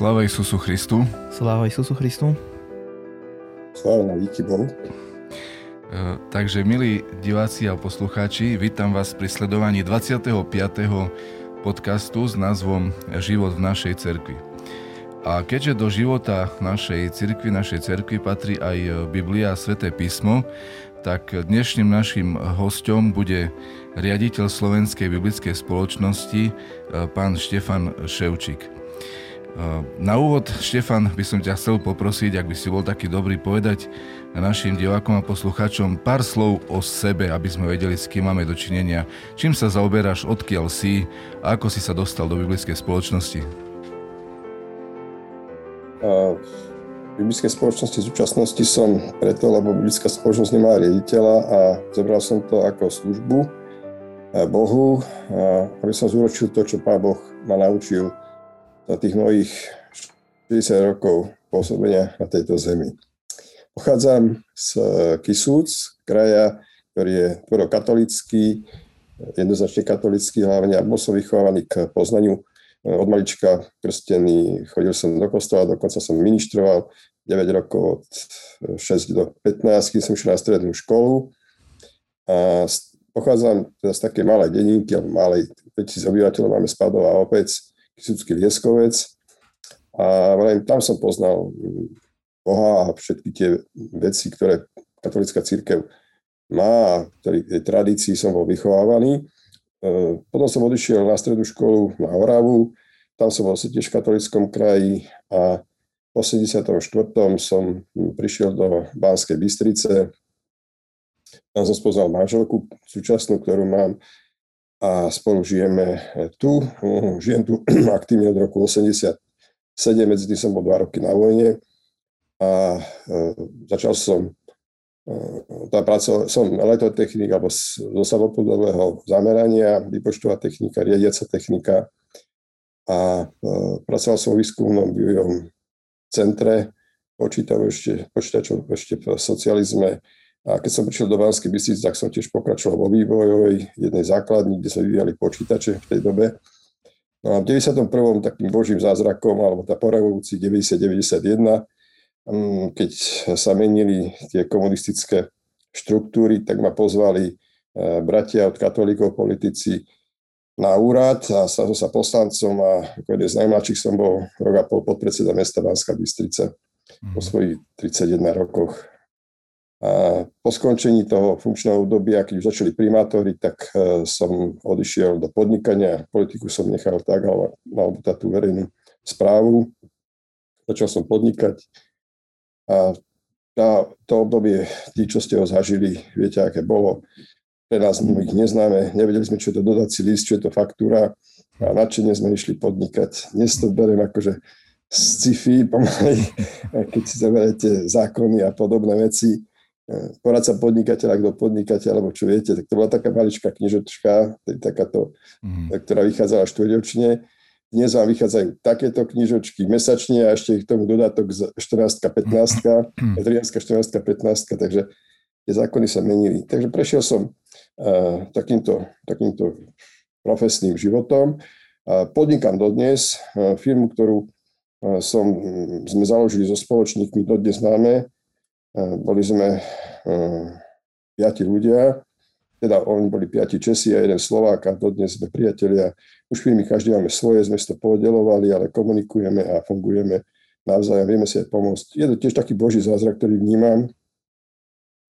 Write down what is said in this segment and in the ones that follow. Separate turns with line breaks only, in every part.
Sláva Isusu Christu.
Sláva Isusu Christu.
Sláva na díky Bohu. E,
takže, milí diváci a poslucháči, vítam vás pri sledovaní 25. podcastu s názvom Život v našej cerkvi. A keďže do života našej cirkvi, našej cerkvi patrí aj Biblia a Sveté písmo, tak dnešným našim hostom bude riaditeľ Slovenskej biblickej spoločnosti e, pán Štefan Ševčík. Na úvod, Štefan, by som ťa chcel poprosiť, ak by si bol taký dobrý povedať našim divákom a poslucháčom pár slov o sebe, aby sme vedeli, s kým máme dočinenia, čím sa zaoberáš, odkiaľ si a ako si sa dostal do biblickej spoločnosti.
v biblickej spoločnosti v súčasnosti som preto, lebo biblická spoločnosť nemá riaditeľa a zobral som to ako službu Bohu, aby som zúročil to, čo Pán Boh ma naučil za tých mojich 60 rokov pôsobenia na tejto zemi. Pochádzam z Kisúc, kraja, ktorý je tvoro katolický, jednoznačne katolický hlavne a bol som vychovaný k poznaniu od malička krstený, chodil som do kostola, dokonca som ministroval 9 rokov od 6 do 15, keď som šiel na strednú školu. A pochádzam teda z také malej dedinky, alebo malej 5000 obyvateľov, máme spadová obec, Kisucký Lieskovec. A tam som poznal Boha a všetky tie veci, ktoré katolická církev má a ktorých tej tradícii som bol vychovávaný. E, potom som odišiel na strednú školu na Oravu, tam som bol tiež v katolickom kraji a v 84. som prišiel do Banskej Bystrice. Tam som spoznal manželku súčasnú, ktorú mám a spolu žijeme tu. Žijem tu aktívne od roku 87, medzi tým som bol dva roky na vojne. A e, začal som e, tá práca, som elektrotechnik alebo zo samopodobného zamerania, výpočtová technika, riadiaca technika. A pracoval som v výskumnom vývojom centre počítačov ešte, počítačov ešte v socializme a keď som prišiel do Banskej Bystrice, tak som tiež pokračoval vo vývojovej jednej základni, kde sme vyvíjali počítače v tej dobe. No a v 91. takým božím zázrakom, alebo tá po revolúcii 90-91, mm, keď sa menili tie komunistické štruktúry, tak ma pozvali e, bratia od katolíkov, politici na úrad a stal sa poslancom a ako jeden z najmladších som bol rok a pol podpredseda mesta Banská Bystrica po mhm. svojich 31 rokoch a po skončení toho funkčného obdobia, keď už začali primátori, tak e, som odišiel do podnikania. Politiku som nechal tak, ale mal by tú verejnú správu. Začal som podnikať. A tá, to obdobie, tí, čo ste ho zažili, viete, aké bolo. Pre nás ich neznáme, nevedeli sme, čo je to dodací list, čo je to faktúra a nadšene sme išli podnikať. Dnes to beriem akože sci-fi pomaly, keď si zaberete zákony a podobné veci poradca podnikateľa, kto podnikateľ, alebo čo viete, tak to bola taká maličká knižočka, takáto, mm. ktorá vychádzala štvrťročne. Dnes vám vychádzajú takéto knižočky mesačne a ešte k tomu dodatok 14, 15, 13, 14, 15, takže tie zákony sa menili. Takže prešiel som uh, takýmto, takýmto profesným životom. Uh, podnikám dodnes. Uh, firmu, ktorú uh, som, sme založili so spoločníkmi, dodnes máme, boli sme eh, piati ľudia, teda oni boli piati Česi a jeden Slovák a dodnes sme priatelia. Už firmy každý máme svoje, sme si to podelovali, ale komunikujeme a fungujeme navzájom, vieme si aj pomôcť. Je to tiež taký boží zázrak, ktorý vnímam,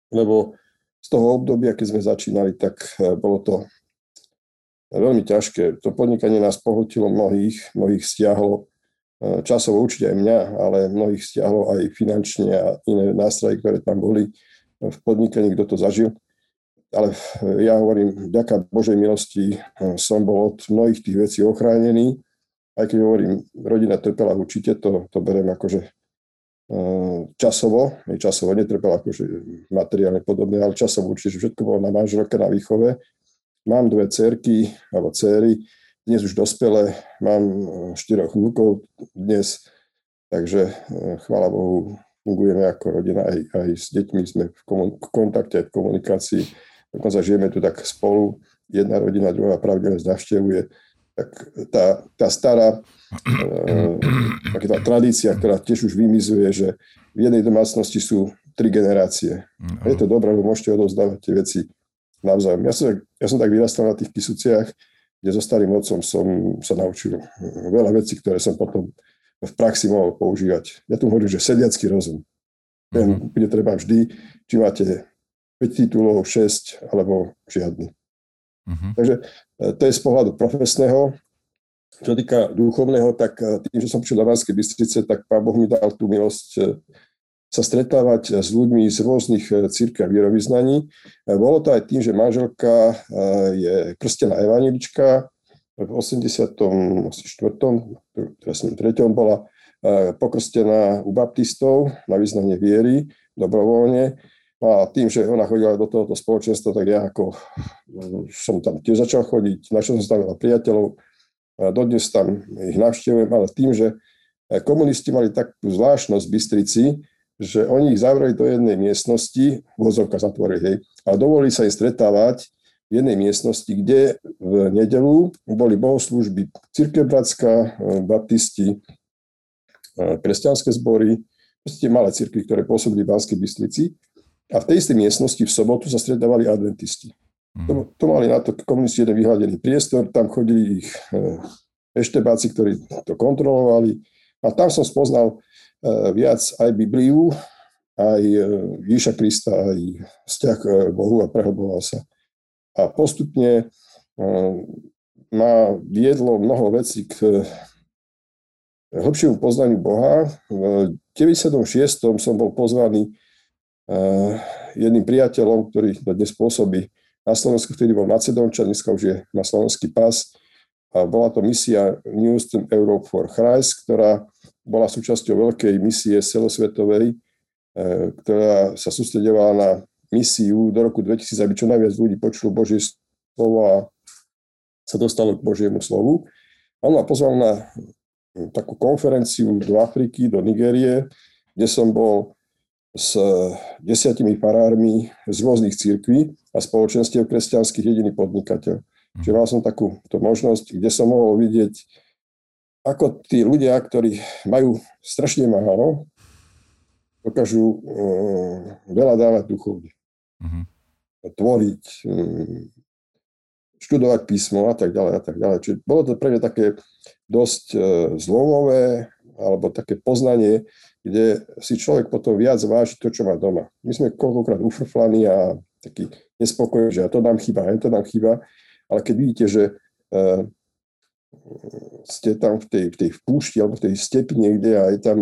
lebo z toho obdobia, keď sme začínali, tak eh, bolo to veľmi ťažké. To podnikanie nás pohotilo mnohých, mnohých stiahlo časovo určite aj mňa, ale mnohých stiahlo aj finančne a iné nástroje, ktoré tam boli v podnikaní, kto to zažil. Ale ja hovorím, vďaka Božej milosti eh, som bol od mnohých tých vecí ochránený. Aj keď hovorím, rodina trpela určite, to, to berem akože časovo, aj časovo netrpela akože materiálne podobné, ale časovo určite, že všetko bolo na manželke, na výchove. Mám dve cerky, alebo céry, dnes už dospelé, mám e, štyroch vnúkov dnes, takže e, chvála Bohu, fungujeme ako rodina, aj, aj s deťmi sme v, komun- v kontakte, v komunikácii, dokonca žijeme tu tak spolu, jedna rodina, druhá pravidelne navštevuje, tak tá, tá stará e, tá tradícia, ktorá tiež už vymizuje, že v jednej domácnosti sú tri generácie. No. Je to dobré, lebo môžete odovzdávať tie veci navzájom. Ja som, ja som tak vyrastal na tých Kisuciach, kde so starým otcom som sa naučil veľa vecí, ktoré som potom v praxi mohol používať. Ja tu hovorím, že sediacký rozum. Ten mm-hmm. bude treba vždy, či máte 5 titulov, 6 alebo žiadny. Mm-hmm. Takže e, to je z pohľadu profesného. Čo týka duchovného, tak e, tým, že som prišiel do Banskej Bystrice, tak Pán Boh mi dal tú milosť e, sa stretávať s ľuďmi z rôznych církev a vierovýznaní. Bolo to aj tým, že manželka je krstená evanilička, v 84. teraz 3. bola pokrstená u baptistov na význanie viery dobrovoľne No a tým, že ona chodila do tohoto spoločenstva, tak ja ako mm, som tam tiež začal chodiť, našiel som tam veľa priateľov, dodnes tam ich navštevujem, ale tým, že komunisti mali takú zvláštnosť v Bystrici, že oni ich zavreli do jednej miestnosti, vozovka zatvorili, hej, a dovolili sa im stretávať v jednej miestnosti, kde v nedelu boli bohoslužby Církev Bratská, e, baptisti, e, kresťanské zbory, proste malé církvy, ktoré pôsobili v Banskej Bystrici a v tej istej miestnosti v sobotu sa stretávali adventisti. Mm. To, to mali na to komunisti jeden vyhľadený priestor, tam chodili ich e, eštebáci, ktorí to kontrolovali. A tam som spoznal e, viac aj Bibliu, aj e, Ježa Krista, aj vzťah k Bohu a prehlboval sa. A postupne ma viedlo mnoho vecí k hlbšiemu poznaniu Boha. V 96. som bol pozvaný jedným priateľom, ktorý dnes pôsobí na Slovensku, vtedy bol Macedónčan, dneska už je na slovenský pas. A bola to misia News Europe for Christ, ktorá bola súčasťou veľkej misie celosvetovej, eh, ktorá sa sústredovala na misiu do roku 2000, aby čo najviac ľudí počulo Božie slovo a sa dostalo k Božiemu slovu. On ma pozval na takú konferenciu do Afriky, do Nigérie, kde som bol s desiatimi farármi z rôznych církví a spoločenstiev kresťanských jediný podnikateľ. Mhm. Čiže mal som takúto možnosť, kde som mohol vidieť, ako tí ľudia, ktorí majú strašne málo, dokážu um, veľa dávať duchovne. Uh-huh. Tvoriť, um, študovať písmo a tak ďalej a tak ďalej. Čiže bolo to pre mňa také dosť uh, zlomové alebo také poznanie, kde si človek potom viac váži to, čo má doma. My sme koľkokrát ufrflaní a taký nespokojní, že a to nám chýba, a to nám chýba, ale keď vidíte, že uh, ste tam v tej, v tej púšti alebo v tej stepi niekde a je tam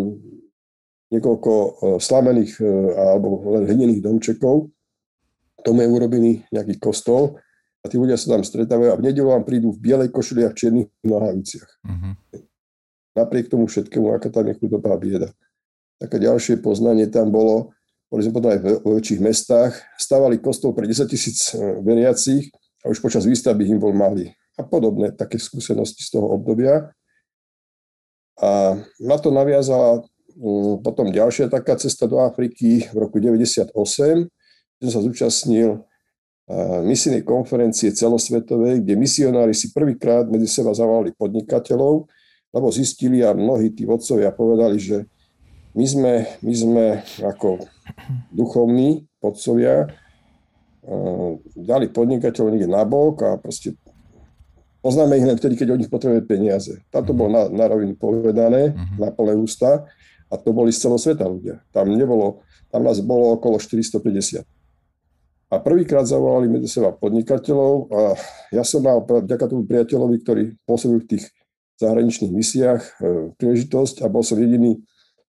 niekoľko uh, slamených uh, alebo len hlinených domčekov, tomu je urobený nejaký kostol a tí ľudia sa tam stretávajú a v nedelu vám prídu v bielej košeli a v čiernych nohaviciach. Uh-huh. Napriek tomu všetkému, aká tam je chudobá bieda. Také ďalšie poznanie tam bolo, boli sme potom aj vo väčších mestách, stavali kostol pre 10 tisíc e, veriacich a už počas výstavby im bol malý. A podobné také skúsenosti z toho obdobia. A na to naviazala mm, potom ďalšia taká cesta do Afriky v roku 98, kde som sa zúčastnil misijnej konferencie celosvetovej, kde misionári si prvýkrát medzi seba zavolali podnikateľov, lebo zistili a mnohí tí vodcovia povedali, že my sme, my sme ako duchovní podcovia uh, dali podnikateľov niekde na bok a proste poznáme ich len vtedy, keď od nich potrebujeme peniaze. Tam to bolo na, na rovinu povedané, uh-huh. na plné ústa a to boli z celého sveta ľudia. Tam nebolo, tam nás bolo okolo 450. A prvýkrát zavolali medzi seba podnikateľov a ja som mal vďaka tomu priateľovi, ktorý pôsobil v tých zahraničných misiách, e, príležitosť a bol som jediný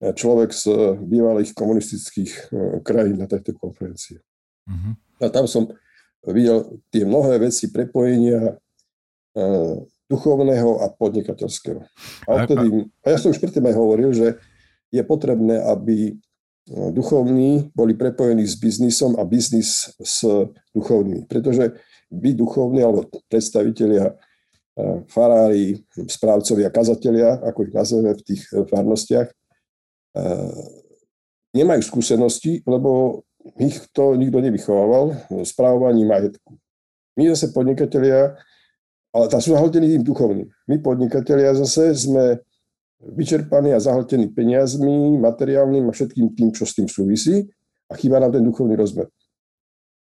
človek z bývalých komunistických e, krajín na tejto konferencii. Uh-huh. A tam som videl tie mnohé veci prepojenia e, duchovného a podnikateľského. A, vtedy, a ja som už predtým aj hovoril, že je potrebné, aby e, duchovní boli prepojení s biznisom a biznis s duchovnými. Pretože vy duchovní alebo predstavitelia farári, správcovia, kazatelia, ako ich nazveme v tých farnostiach, nemajú skúsenosti, lebo ich to nikto nevychovával, správovaní majetku. My zase podnikatelia, ale tam sú zahltení tým duchovným. My podnikatelia zase sme vyčerpaní a zahltení peniazmi, materiálnym a všetkým tým, čo s tým súvisí a chýba nám ten duchovný rozmer.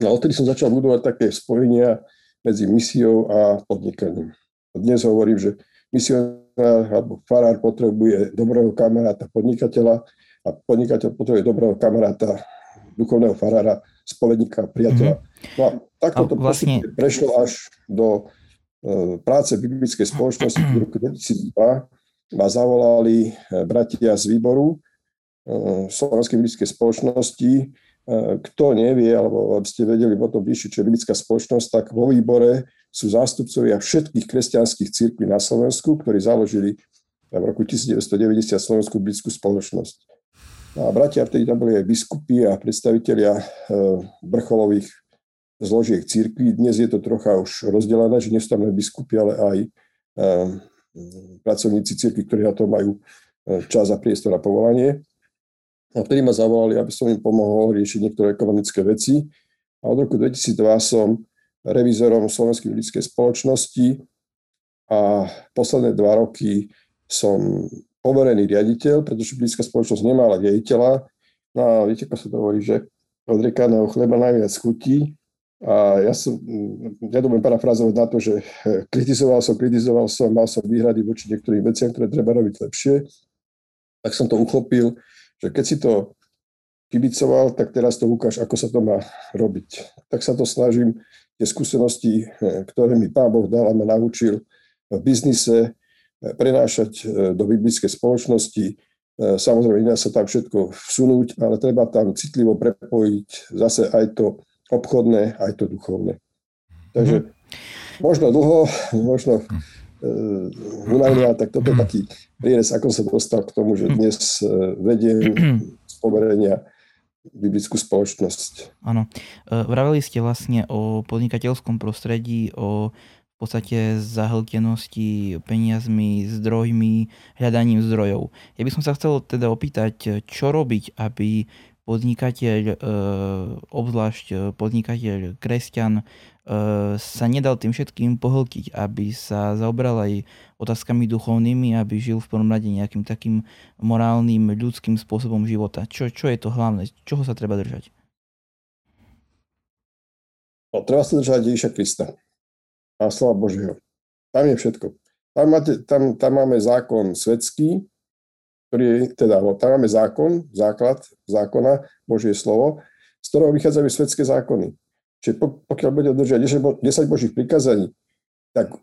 No a odtedy som začal budovať také spojenia medzi misiou a podnikaním. Dnes hovorím, že misionár alebo farár potrebuje dobrého kamaráta podnikateľa a podnikateľ potrebuje dobrého kamaráta duchovného farára, spovedníka, priateľa. Mm-hmm. No a takto to vlastne... prešlo až do práce v biblickej spoločnosti v roku 2002. Ma zavolali e, bratia z výboru e, Slovenskej biblickej spoločnosti. E, kto nevie, alebo ste vedeli o tom bližšie, čo je biblická spoločnosť, tak vo výbore sú zástupcovia všetkých kresťanských církví na Slovensku, ktorí založili v roku 1990 Slovenskú biblickú spoločnosť. A bratia vtedy tam boli aj biskupy a predstavitelia e, vrcholových zložiek církví. Dnes je to trocha už rozdelené, že len biskupy, ale aj e, pracovníci církví, ktorí na to majú e, čas a priestor a povolanie. A vtedy ma zavolali, aby som im pomohol riešiť niektoré ekonomické veci. A od roku 2002 som revizorom Slovenskej ľudskej spoločnosti a posledné dva roky som poverený riaditeľ, pretože blízka spoločnosť nemala riaditeľa. No a viete, ako sa to hovorí, že od rekaného chleba najviac chutí. A ja som, ja to budem parafrázovať na to, že kritizoval som, kritizoval som, mal som výhrady voči niektorým veciam, ktoré treba robiť lepšie. Tak som to uchopil, že keď si to kibicoval, tak teraz to ukáž, ako sa to má robiť. Tak sa to snažím, tie skúsenosti, ktoré mi Pán Boh dal a ma naučil v biznise, prenášať e, do biblickej spoločnosti. Samozrejme, nedá sa tam všetko vsunúť, ale treba tam citlivo prepojiť zase aj to obchodné, aj to duchovné. Takže mhm. možno dlho, možno uh, unavne, tak toto je taký prierez, ako sa dostal k tomu, že dnes vediem z poverenia biblickú spoločnosť.
Áno. Vraveli ste vlastne o podnikateľskom prostredí, o v podstate zahltenosti peniazmi, zdrojmi, hľadaním zdrojov. Ja by som sa chcel teda opýtať, čo robiť, aby podnikateľ, e, obzvlášť podnikateľ, kresťan, e, sa nedal tým všetkým pohltiť, aby sa zaobral aj otázkami duchovnými, aby žil v prvom rade nejakým takým morálnym, ľudským spôsobom života. Čo, čo je to hlavné? Čoho sa treba držať?
No, treba sa držať Ježiša Krista a slova Božieho. Tam je všetko. Tam, máte, tam, tam máme zákon svetský, ktorý teda, tam máme zákon, základ zákona, Božie slovo, z ktorého vychádzajú svetské zákony. Čiže pokiaľ budete držať 10 Božích prikázaní, tak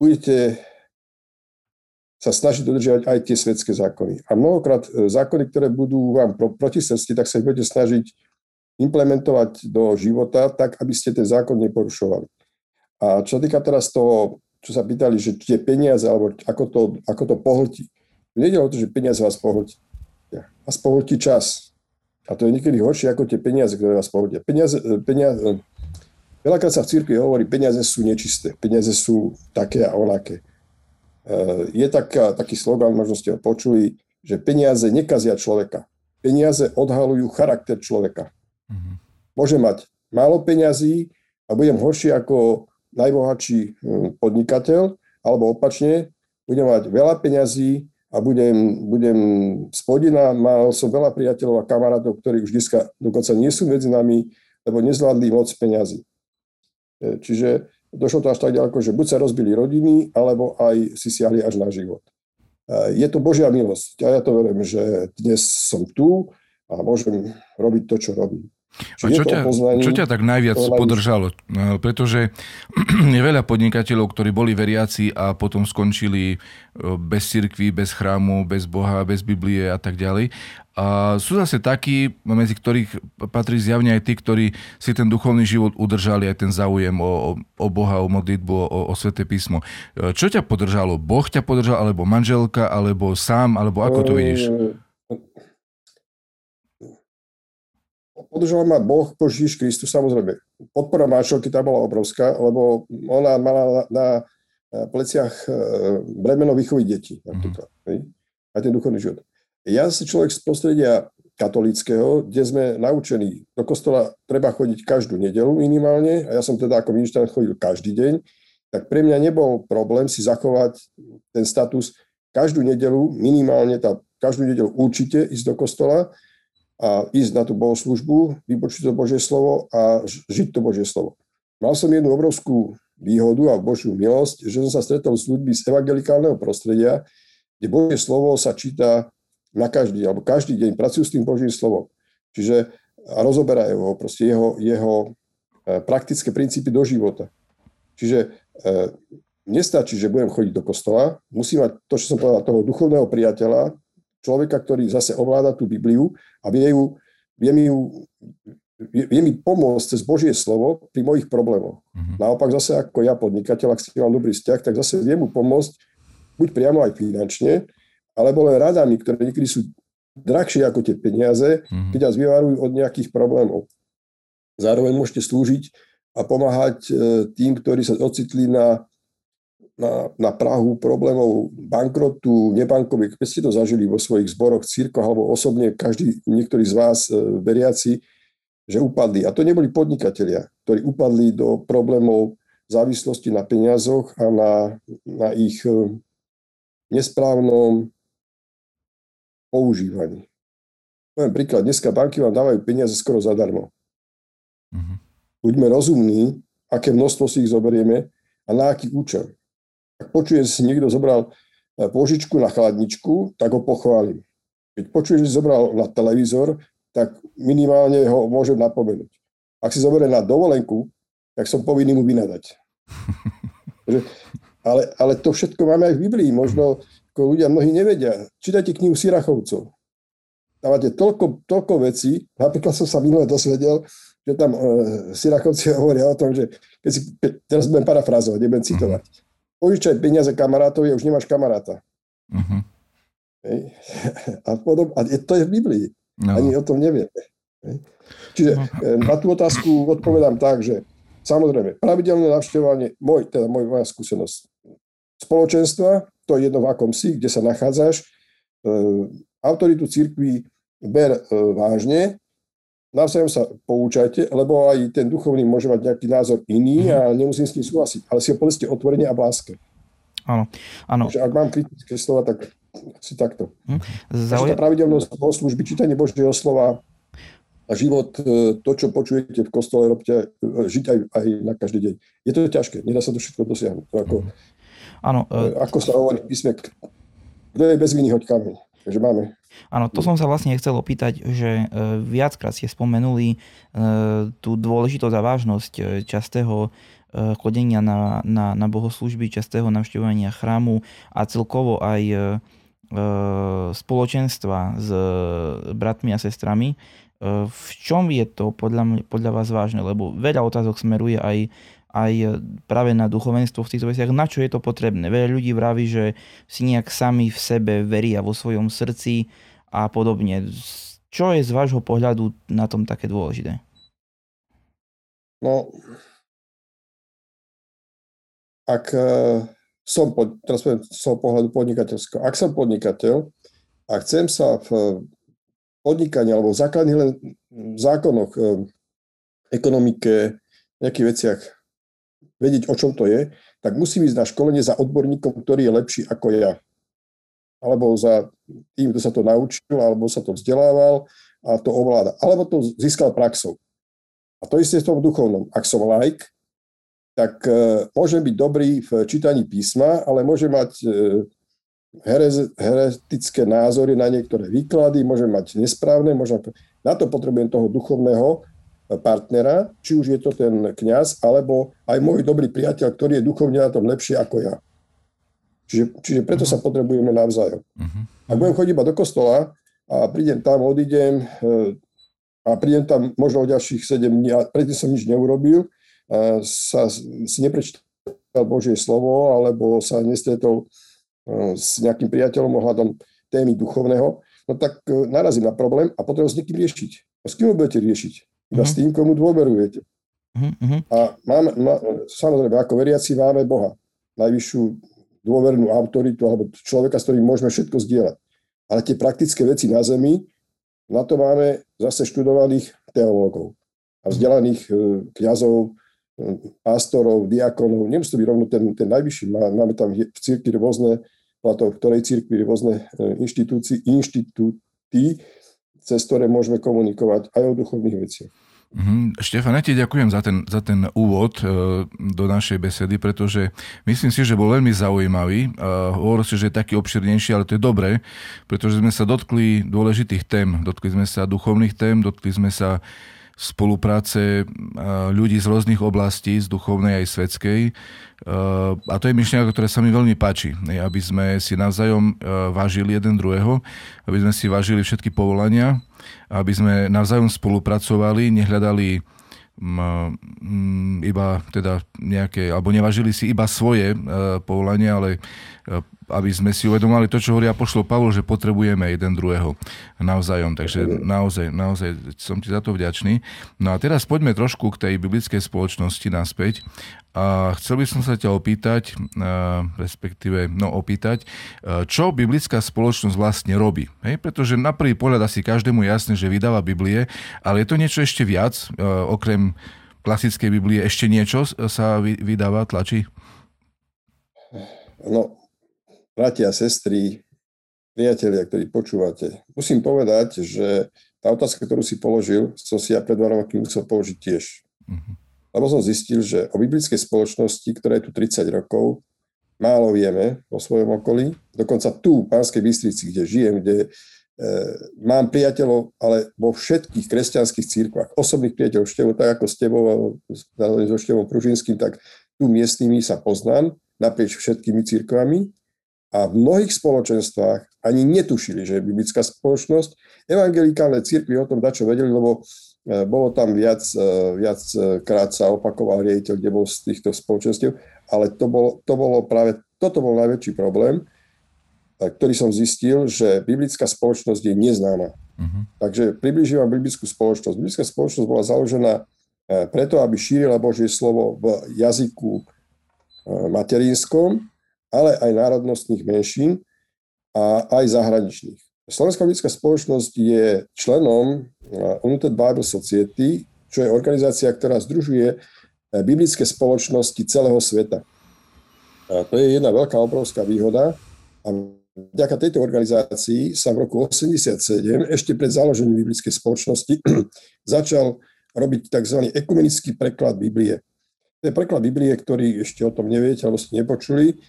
budete sa snažiť dodržiavať aj tie svetské zákony. A mnohokrát e, zákony, ktoré budú vám pro, proti srdci, tak sa ich budete snažiť implementovať do života tak, aby ste ten zákon neporušovali. A čo týka teraz toho, čo sa pýtali, že tie peniaze, alebo ako to, ako to pohltí. Nejde o to, že peniaze vás pohltí. Vás pohltí čas. A to je niekedy horšie ako tie peniaze, ktoré vás pohltia. Peniaze, peniaze, veľakrát sa v cirkvi hovorí, peniaze sú nečisté, peniaze sú také a onaké. E, je taká, taký slogan, možno ste ho počuli, že peniaze nekazia človeka. Peniaze odhalujú charakter človeka. Mm-hmm. Môže mať málo peňazí a budem horší ako najbohatší hm, podnikateľ, alebo opačne, budem mať veľa peňazí a budem, budem spodina, mal som veľa priateľov a kamarátov, ktorí už dneska dokonca nie sú medzi nami, lebo nezvládli moc peňazí. E, čiže došlo to až tak ďaleko, že buď sa rozbili rodiny, alebo aj si siahli až na život. E, je to Božia milosť a ja to verím, že dnes som tu a môžem robiť to, čo robím.
A čo ťa, čo ťa tak najviac podržalo? No, pretože je veľa podnikateľov, ktorí boli veriaci a potom skončili e, bez cirkvi, bez chrámu, bez Boha, bez Biblie a tak ďalej. A sú zase takí, medzi ktorých patrí zjavne aj tí, ktorí si ten duchovný život udržali, aj ten záujem o, o Boha, o modlitbu, o, o Sveté písmo. E, čo ťa podržalo? Boh ťa podržal, alebo manželka, alebo sám, alebo ako to vidíš?
Podržoval ma Boh, Božíš Kristus, samozrejme. Podpora manželky tá bola obrovská, lebo ona mala na, na pleciach e, bremeno výchovy detí. Mm-hmm. A ten duchovný život. Ja si človek z prostredia katolického, kde sme naučení, do kostola treba chodiť každú nedelu minimálne, a ja som teda ako minister chodil každý deň, tak pre mňa nebol problém si zachovať ten status každú nedelu, minimálne tá, každú nedelu určite ísť do kostola a ísť na tú bohoslužbu, vypočuť to Božie slovo a žiť to Božie slovo. Mal som jednu obrovskú výhodu a Božiu milosť, že som sa stretol s ľuďmi z evangelikálneho prostredia, kde Božie slovo sa číta na každý, alebo každý deň pracujú s tým Božím slovom. Čiže a rozoberajú ho, proste jeho, jeho e, praktické princípy do života. Čiže e, nestačí, že budem chodiť do kostola, musím mať to, čo som povedal, toho duchovného priateľa, človeka, ktorý zase ovláda tú Bibliu a vie, ju, vie, mi, ju, vie mi pomôcť cez Božie slovo pri mojich problémoch. Mm-hmm. Naopak zase ako ja podnikateľ, ak s mám dobrý vzťah, tak zase viem mu pomôcť buď priamo aj finančne, alebo len radami, ktoré niekedy sú drahšie ako tie peniaze, mm-hmm. keď vás vyvarujú od nejakých problémov. Zároveň môžete slúžiť a pomáhať e, tým, ktorí sa ocitli na, na, na Prahu problémov bankrotu, nebankových. Keď ste to zažili vo svojich zboroch, církoch alebo osobne každý, niektorý z vás e, veriaci, že upadli. A to neboli podnikatelia, ktorí upadli do problémov závislosti na peniazoch a na, na ich e, nesprávnom používaní. Poviem príklad, dneska banky vám dávajú peniaze skoro zadarmo. Uh-huh. Buďme rozumní, aké množstvo si ich zoberieme a na aký účel. Počuje, že si niekto zobral e, požičku na chladničku, tak ho pochválim. Keď počuje, že si zobral na televízor, tak minimálne ho môžem napomenúť. Ak si zoberie na dovolenku, tak som povinný mu vynadať. ale, ale to všetko máme aj v Biblii. Možno ako ľudia mnohí nevedia. Čítajte knihu Sirachovcov. Tam máte toľko, toľko vecí. Napríklad som sa minule dosvedel, že tam e, Sirachovci hovoria o tom, že keď si, teraz budem parafrázovať, nebudem mhm. citovať. Požičaj peniaze kamarátovi a už nemáš kamaráta. Uh-huh. Hej. A, podob, a to je v Biblii. No. Ani o tom nevieme. Hej. Čiže uh-huh. na tú otázku odpovedám tak, že samozrejme, pravidelné navštevovanie, môj, teda môj, moja skúsenosť spoločenstva, to je jedno v akom si, kde sa nachádzaš. E, autoritu církvy ber e, vážne, navzájom sa poučajte, lebo aj ten duchovný môže mať nejaký názor iný mm-hmm. a nemusím s tým súhlasiť, ale si ho povedzte otvorene a v láske.
Áno, áno.
ak mám kritické slova, tak si takto. Hm. Zauj... pravidelnosť služby, čítanie Božieho slova a život, e, to, čo počujete v kostole, robte, žiť aj, aj na každý deň. Je to ťažké, nedá sa to všetko dosiahnuť. To ako, mm-hmm Áno. E, ako sa hovorí písme, kto je bez viny, hoď kameň. Takže máme.
Áno, to som sa vlastne chcel opýtať, že e, viackrát ste spomenuli e, tú dôležitosť a vážnosť častého chodenia na, na, na bohoslužby, častého navštevovania chrámu a celkovo aj spoločenstva s bratmi a sestrami. V čom je to podľa, podľa vás vážne? Lebo veľa otázok smeruje aj aj e, práve na duchovenstvo v týchto veciach, na čo je to potrebné. Veľa ľudí vraví, že si nejak sami v sebe veria vo svojom srdci a podobne. Čo je z vášho pohľadu na tom také dôležité?
No, ak e, som, pod, teraz poviem z pohľadu podnikateľského, ak som podnikateľ a chcem sa v podnikaní alebo v základných len zákonoch, e, ekonomike, nejakých veciach vedieť, o čom to je, tak musím ísť na školenie za odborníkom, ktorý je lepší ako ja. Alebo za tým, kto sa to naučil, alebo sa to vzdelával a to ovláda. Alebo to získal praxou. A to isté v tom duchovnom. Ak som like, tak e, môžem byť dobrý v čítaní písma, ale môžem mať e, herez, heretické názory na niektoré výklady, môžem mať nesprávne, možno na to potrebujem toho duchovného, partnera, či už je to ten kňaz, alebo aj môj dobrý priateľ, ktorý je duchovne na tom lepšie ako ja. Čiže, čiže preto uh-huh. sa potrebujeme navzájom. Uh-huh. Ak budem chodiť iba do kostola a prídem tam, odídem e, a prídem tam možno o ďalších 7 dní a predtým som nič neurobil, a sa si neprečítal Božie slovo alebo sa nestretol e, s nejakým priateľom ohľadom témy duchovného, no tak e, narazím na problém a potrebujem s niekým riešiť. A s kým ho budete riešiť? Iba uh-huh. s tým, komu dôverujete. Uh-huh. A máme, má, samozrejme, ako veriaci máme Boha, najvyššiu dôvernú autoritu alebo človeka, s ktorým môžeme všetko zdieľať. Ale tie praktické veci na zemi, na to máme zase študovaných teológov a vzdelaných e, kňazov pastorov, diakonov, nemusí to byť rovno ten, ten najvyšší. Máme tam v cirkvi rôzne, to v ktorej cirkvi rôzne inštitúcie, inštitúty, cez ktoré môžeme komunikovať aj o duchovných veciach.
Mm, Štefan, ja ti ďakujem za ten, za ten úvod e, do našej besedy, pretože myslím si, že bol veľmi zaujímavý. E, hovoril si, že je taký obširnejší, ale to je dobré, pretože sme sa dotkli dôležitých tém. Dotkli sme sa duchovných tém, dotkli sme sa spolupráce e, ľudí z rôznych oblastí, z duchovnej aj svetskej. E, a to je myšlienka, ktorá sa mi veľmi páči, aby sme si navzájom e, vážili jeden druhého, aby sme si vážili všetky povolania, aby sme navzájom spolupracovali, nehľadali iba teda nejaké, alebo nevažili si iba svoje povolania, ale aby sme si uvedomali to, čo hovorí Apoštol Pavol, že potrebujeme jeden druhého navzájom. Takže naozaj, naozaj som ti za to vďačný. No a teraz poďme trošku k tej biblickej spoločnosti naspäť. A chcel by som sa ťa opýtať, respektíve no opýtať, čo biblická spoločnosť vlastne robí. Hej? Pretože na prvý pohľad asi každému jasné, že vydáva Biblie, ale je to niečo ešte viac, okrem klasickej Biblie, ešte niečo sa vydáva, tlačí?
No, bratia sestry, priatelia, ktorí počúvate, musím povedať, že tá otázka, ktorú si položil, som si ja pred dva roky musel položiť tiež. Uh-huh. Lebo som zistil, že o biblickej spoločnosti, ktorá je tu 30 rokov, málo vieme vo svojom okolí. Dokonca tu, v Pánskej Bystrici, kde žijem, kde e, mám priateľov, ale vo všetkých kresťanských církvách, osobných priateľov števo, tak ako s tebou, so števom Pružinským, tak tu miestnymi sa poznám naprieč všetkými církvami a v mnohých spoločenstvách ani netušili, že je biblická spoločnosť. Evangelikálne církvy o tom dačo vedeli, lebo e, bolo tam viac, e, viac e, krát sa opakoval riaditeľ, kde bol z týchto spoločenstiev, ale to bolo, to bolo práve, toto bol najväčší problém, ktorý som zistil, že biblická spoločnosť je neznáma. Uh-huh. Takže približím vám biblickú spoločnosť. Biblická spoločnosť bola založená preto, aby šírila Božie slovo v jazyku materinskom, ale aj národnostných menšín a aj zahraničných. Slovenská biblická spoločnosť je členom eh, United Bible Society, čo je organizácia, ktorá združuje eh, biblické spoločnosti celého sveta. A to je jedna veľká, obrovská výhoda. A vďaka tejto organizácii sa v roku 1987, ešte pred založením biblickej spoločnosti, začal robiť tzv. ekumenický preklad Biblie. To je preklad Biblie, ktorý ešte o tom neviete, alebo ste nepočuli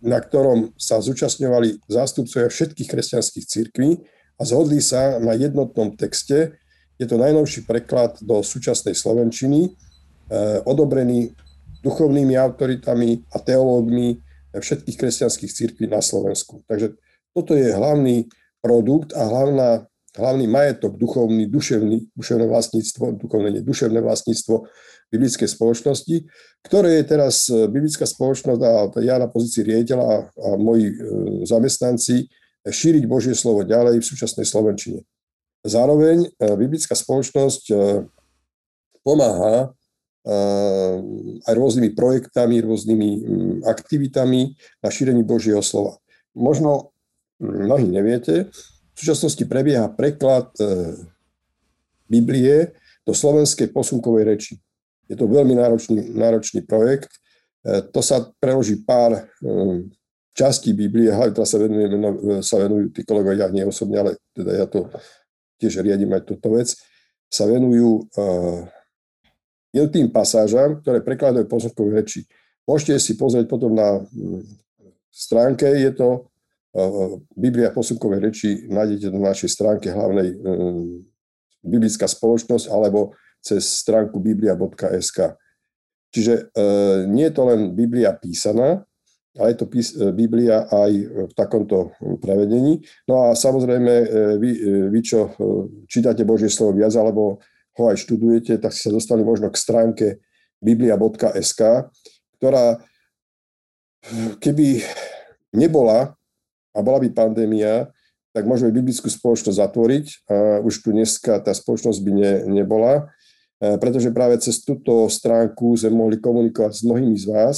na ktorom sa zúčastňovali zástupcovia všetkých kresťanských církví a zhodli sa na jednotnom texte. Je to najnovší preklad do súčasnej Slovenčiny, eh, odobrený duchovnými autoritami a teológmi všetkých kresťanských církví na Slovensku. Takže toto je hlavný produkt a hlavná, hlavný majetok duchovný, duševný, duševné vlastníctvo, duchovné, duševné vlastníctvo biblickej spoločnosti, ktoré je teraz e, biblická spoločnosť a ja na pozícii riaditeľa a, a moji e, zamestnanci e, šíriť Božie slovo ďalej v súčasnej Slovenčine. Zároveň biblická spoločnosť pomáha aj rôznymi projektami, rôznymi aktivitami na šírení Božieho slova. Možno mnohí neviete, v súčasnosti prebieha preklad Biblie do slovenskej posunkovej reči. Je to veľmi náročný, náročný projekt. E, to sa preloží pár e, častí Biblie, hlavne teraz sa, venujeme, e, sa venujú tí kolegovia, nie osobne, ale teda ja to tiež riadím aj túto vec, sa venujú jednotým pasážam, ktoré prekladajú pozorkové reči. Môžete si pozrieť potom na stránke, je to Biblia posunkovej reči, nájdete na našej stránke hlavnej Biblická spoločnosť alebo cez stránku biblia.sk. Čiže e, nie je to len Biblia písaná, ale je to e, Biblia aj v takomto prevedení. No a samozrejme, e, vy, e, vy čo čítate Božie slovo viac, alebo ho aj študujete, tak si sa dostali možno k stránke biblia.sk, ktorá keby nebola a bola by pandémia, tak môžeme biblickú spoločnosť zatvoriť a už tu dneska tá spoločnosť by ne, nebola. E, pretože práve cez túto stránku sme mohli komunikovať s mnohými z vás,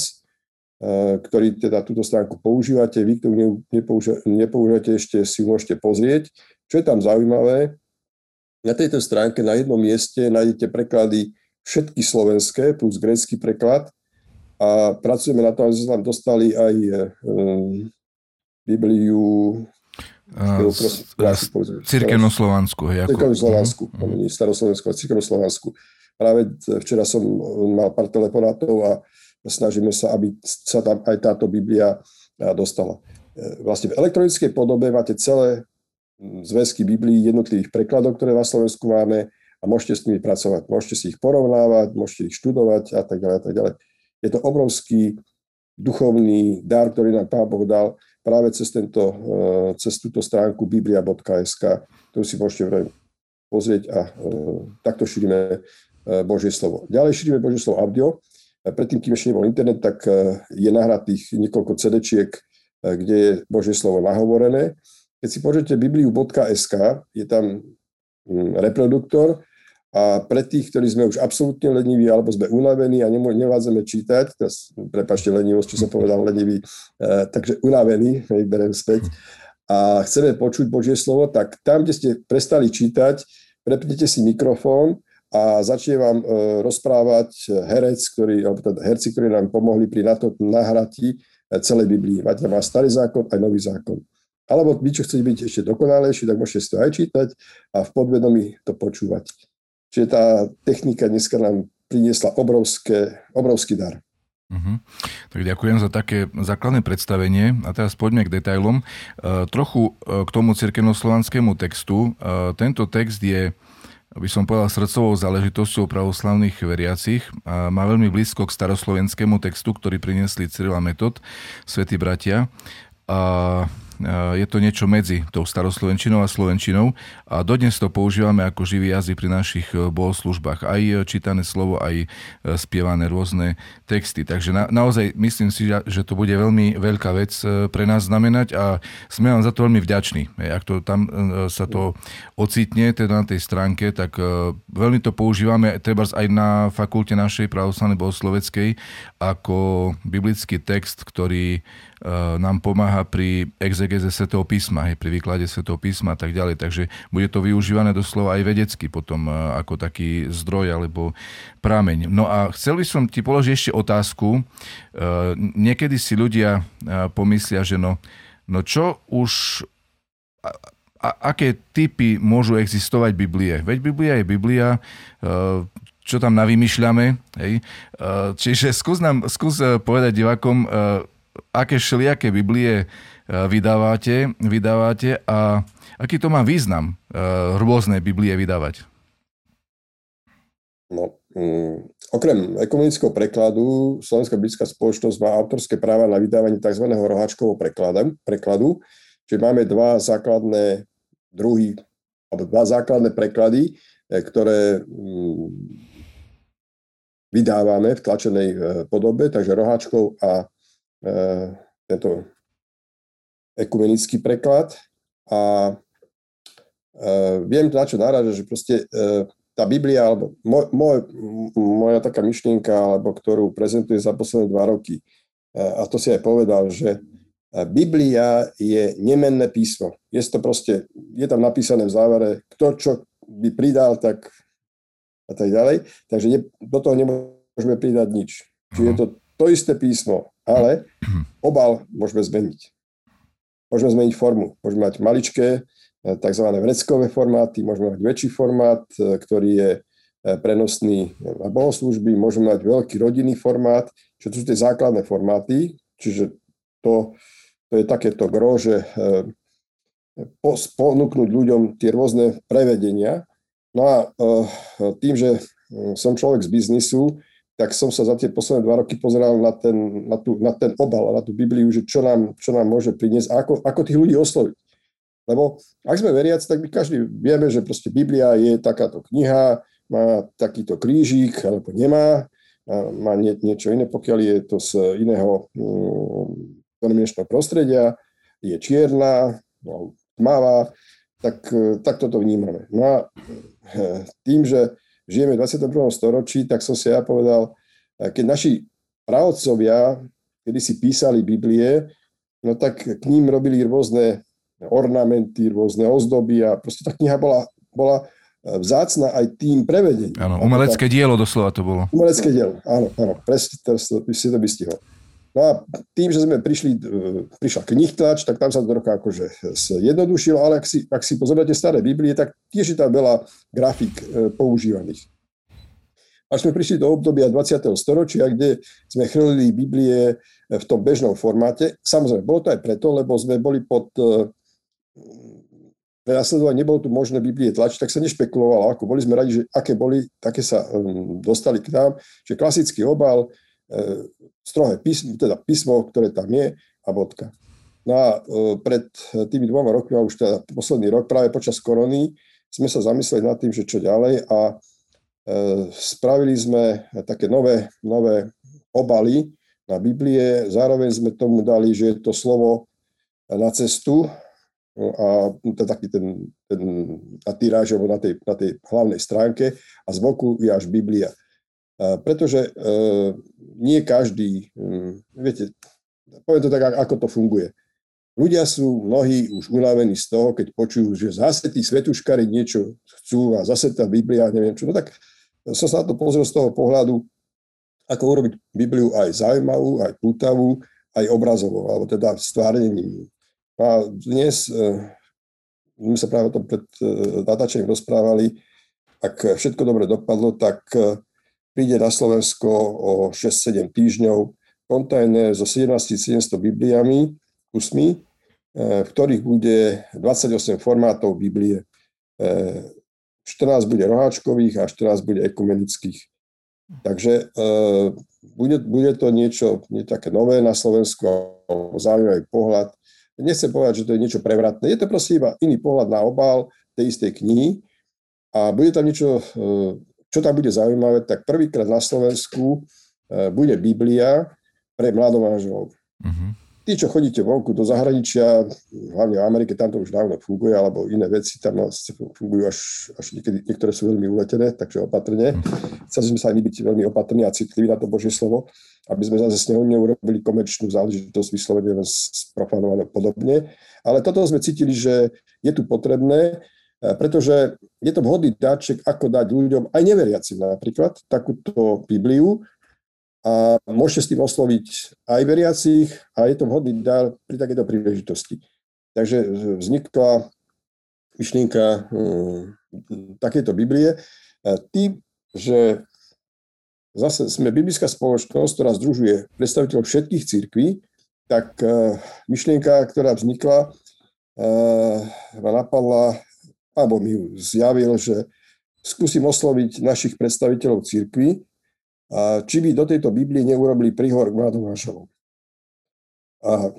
e, ktorí teda túto stránku používate. Vy, ktorí nepoužívate, ešte si môžete pozrieť. Čo je tam zaujímavé, na tejto stránke na jednom mieste nájdete preklady všetky slovenské plus grécky preklad a pracujeme na tom, aby sme tam dostali aj Bibliu
Cirkevnoslovansku.
Cirkevnoslovansku, mm-hmm. staroslovensku a cirkevnoslovansku. Práve včera som mal pár telefonátov a snažíme sa, aby sa tam aj táto Biblia dostala. E, vlastne v elektronickej podobe máte celé zväzky Biblií jednotlivých prekladov, ktoré na Slovensku máme a môžete s nimi pracovať. Môžete si ich porovnávať, môžete ich študovať a tak ďalej. A tak ďalej. Je to obrovský duchovný dar, ktorý nám Pán Boh dal práve cez, tento, eh, cez túto stránku biblia.sk, ktorú si môžete pozrieť a eh, takto šírime eh, Božie slovo. Ďalej šírime Božie slovo audio. Predtým, kým ešte nebol internet, tak je nahratých niekoľko CD-čiek, kde je Božie slovo nahovorené. Keď si pozriete bibliu.sk, je tam hm, reproduktor, a pre tých, ktorí sme už absolútne leniví alebo sme unavení a nevládzeme čítať, teraz, prepašte lenivosť, čo som povedal lenivý, eh, takže unavení, berem späť, a chceme počuť Božie slovo, tak tam, kde ste prestali čítať, prepnite si mikrofón a začne vám eh, rozprávať herec, ktorý, alebo teda herci, ktorí nám pomohli pri nahratí eh, celej Biblii. Máte má starý zákon aj nový zákon. Alebo vy, čo chcete byť ešte dokonalejší, tak môžete si to aj čítať a v podvedomí to počúvať. Čiže tá technika dneska nám priniesla obrovské, obrovský dar.
Uh-huh. Tak ďakujem za také základné predstavenie a teraz poďme k detailom. Uh, trochu uh, k tomu cirkevnoslovanskému textu. Uh, tento text je by som povedal, srdcovou záležitosťou pravoslavných veriacich má veľmi blízko k staroslovenskému textu, ktorý priniesli Cyril a Metod, svätí bratia. A je to niečo medzi tou staroslovenčinou a slovenčinou a dodnes to používame ako živý jazyk pri našich e, bohoslužbách. Aj e, čítané slovo, aj spievané rôzne texty. Takže na, naozaj myslím si, že to bude veľmi veľká vec pre nás znamenať a sme vám za to veľmi vďační. Ak to tam sa to ocitne teda na tej stránke, tak veľmi to používame treba aj na fakulte našej pravoslavnej bohosloveckej ako biblický text, ktorý nám pomáha pri exegeze Svetého písma, pri výklade Svetého písma a tak ďalej. Takže bude to využívané doslova aj vedecky potom ako taký zdroj alebo prámeň. No a chcel by som ti položiť ešte otázku. Niekedy si ľudia pomyslia, že no, no čo už a, aké typy môžu existovať Biblie? Veď Biblia je Biblia, čo tam navymýšľame. Hej? Čiže skús, nám, skús povedať divákom, aké všelijaké Biblie e, vydávate, vydávate a aký to má význam e, rôzne Biblie vydávať?
No, um, okrem ekumenického prekladu Slovenská biblická spoločnosť má autorské práva na vydávanie tzv. roháčkového prekladu, prekladu, čiže máme dva základné druhy, alebo dva základné preklady, e, ktoré um, vydávame v tlačenej podobe, takže roháčkov a tento ekumenický preklad a eh, viem na čo náraža, že proste eh, tá Biblia, alebo moj, moj, moja taká myšlienka, alebo ktorú prezentuje za posledné dva roky, a to si aj povedal, že Biblia je nemenné písmo. Je to proste, je tam napísané v závere, kto čo by pridal, tak a tak ďalej. Takže ne, do toho nemôžeme pridať nič. Čiže je to to isté písmo, ale obal môžeme zmeniť. Môžeme zmeniť formu. Môžeme mať maličké, e, tzv. vreckové formáty, môžeme mať väčší formát, e, ktorý je e, prenosný na bohoslužby, môžeme mať veľký rodinný formát, čo sú tie základné formáty, čiže to, to je takéto gro, že ponúknuť ľuďom tie rôzne prevedenia. No a tým, že som človek z biznisu, tak som sa za tie posledné dva roky pozeral na ten, na, tú, na ten obal, na tú Bibliu, že čo nám, čo nám môže priniesť a ako, ako tých ľudí osloviť. Lebo ak sme veriaci, tak my každý vieme, že proste Biblia je takáto kniha, má takýto krížik, alebo nemá, má nie, niečo iné, pokiaľ je to z iného denominačného prostredia, je čierna, no, tmavá, tak, tak toto vnímame. No a tým, že žijeme v 21. storočí, tak som si ja povedal, keď naši pravcovia, kedy si písali Biblie, no tak k ním robili rôzne ornamenty, rôzne ozdoby a proste tá kniha bola, bola vzácna aj tým prevedením.
Áno, umelecké dielo doslova to bolo.
Umelecké dielo, áno, áno, presne, teraz si to vystihol. No a tým, že sme prišli, prišla knihtlač, tak tam sa to trocha akože zjednodušilo, ale ak si, ak si pozriete staré Biblie, tak tiež je tam veľa grafik používaných. Až sme prišli do obdobia 20. storočia, kde sme chrlili Biblie v tom bežnom formáte. Samozrejme, bolo to aj preto, lebo sme boli pod prenasledovanie, nebolo tu možné Biblie tlačiť, tak sa nešpekulovalo, ako boli sme radi, že aké boli, také sa um, dostali k nám, že klasický obal, e, strohé písmo, teda písmo, ktoré tam je a bodka. No a e, pred tými dvoma rokmi, a už teda posledný rok, práve počas korony, sme sa zamysleli nad tým, že čo ďalej a E, spravili sme také nové, nové obaly na Biblie, zároveň sme tomu dali, že je to slovo na cestu no a to taký ten, ten na týráž, na tej, na tej hlavnej stránke a z boku je až Biblia. Pretože e, nie každý, hm, viete, poviem to tak, ako to funguje. Ľudia sú mnohí už unavení z toho, keď počujú, že zase tí svetuškári niečo chcú a zase tá Biblia, neviem čo. No tak som sa na to pozrel z toho pohľadu, ako urobiť Bibliu aj zaujímavú, aj pútavú, aj obrazovou, alebo teda stvárnením. A dnes, e, my sa práve o tom pred e, natáčením rozprávali, ak všetko dobre dopadlo, tak príde na Slovensko o 6-7 týždňov kontajner so 17 700 Bibliami, kusmi, v ktorých bude 28 formátov Biblie. 14 bude roháčkových a 14 bude ekumenických. Takže e, bude, bude to niečo nie také nové na Slovensku, zaujímavý pohľad. Nechcem povedať, že to je niečo prevratné. Je to proste iba iný pohľad na obal tej istej knihy a bude tam niečo, e, čo tam bude zaujímavé, tak prvýkrát na Slovensku e, bude Biblia pre mladomážov. Uh-huh tí, čo chodíte vonku do zahraničia, hlavne v Amerike, tam to už dávno funguje, alebo iné veci tam fungujú až, až niekedy, niektoré sú veľmi uletené, takže opatrne. Chceli sme sa aj my byť veľmi opatrní a citliví na to Božie slovo, aby sme zase s neho neurobili komerčnú záležitosť vyslovene sprofanované podobne. Ale toto sme cítili, že je tu potrebné, pretože je to vhodný dáček, ako dať ľuďom, aj neveriacim napríklad, takúto Bibliu, a môžete s tým osloviť aj veriacich a je to vhodný dar pri takejto príležitosti. Takže vznikla myšlienka hm, takéto Biblie tým, že zase sme biblická spoločnosť, ktorá združuje predstaviteľov všetkých církví, tak e, myšlienka, ktorá vznikla, e, ma napadla, alebo mi ju zjavil, že skúsim osloviť našich predstaviteľov církví, a či by do tejto Biblie neurobili príhor k mladom manželom. A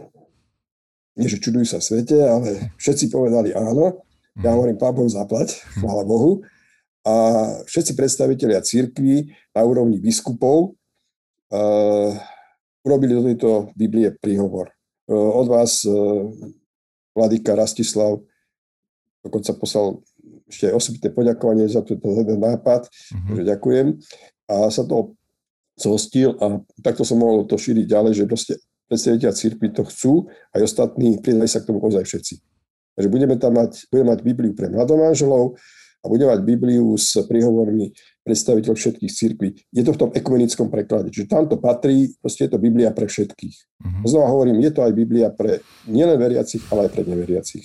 nie, že čudujú sa v svete, ale všetci povedali áno. Ja mhm. hovorím, pán Boh zaplať, chvála Bohu. A všetci predstavitelia církvy na úrovni biskupov uh, urobili do tejto Biblie príhovor. Uh, od vás, uh, Vladika Rastislav, dokonca poslal ešte aj osobitné poďakovanie za tento nápad, uh-huh. že ďakujem. A sa to zhostil a takto som mohol to šíriť ďalej, že proste predstaviteľia církvy to chcú, aj ostatní pridali sa k tomu ozaj všetci. Takže budeme tam mať, budeme mať Bibliu pre mladomáželov a budeme mať Bibliu s príhovormi predstaviteľ všetkých církví. Je to v tom ekumenickom preklade, čiže tam to patrí, proste je to Biblia pre všetkých. Uh-huh. Znova hovorím, je to aj Biblia pre nielen veriacich, ale aj pre neveriacich.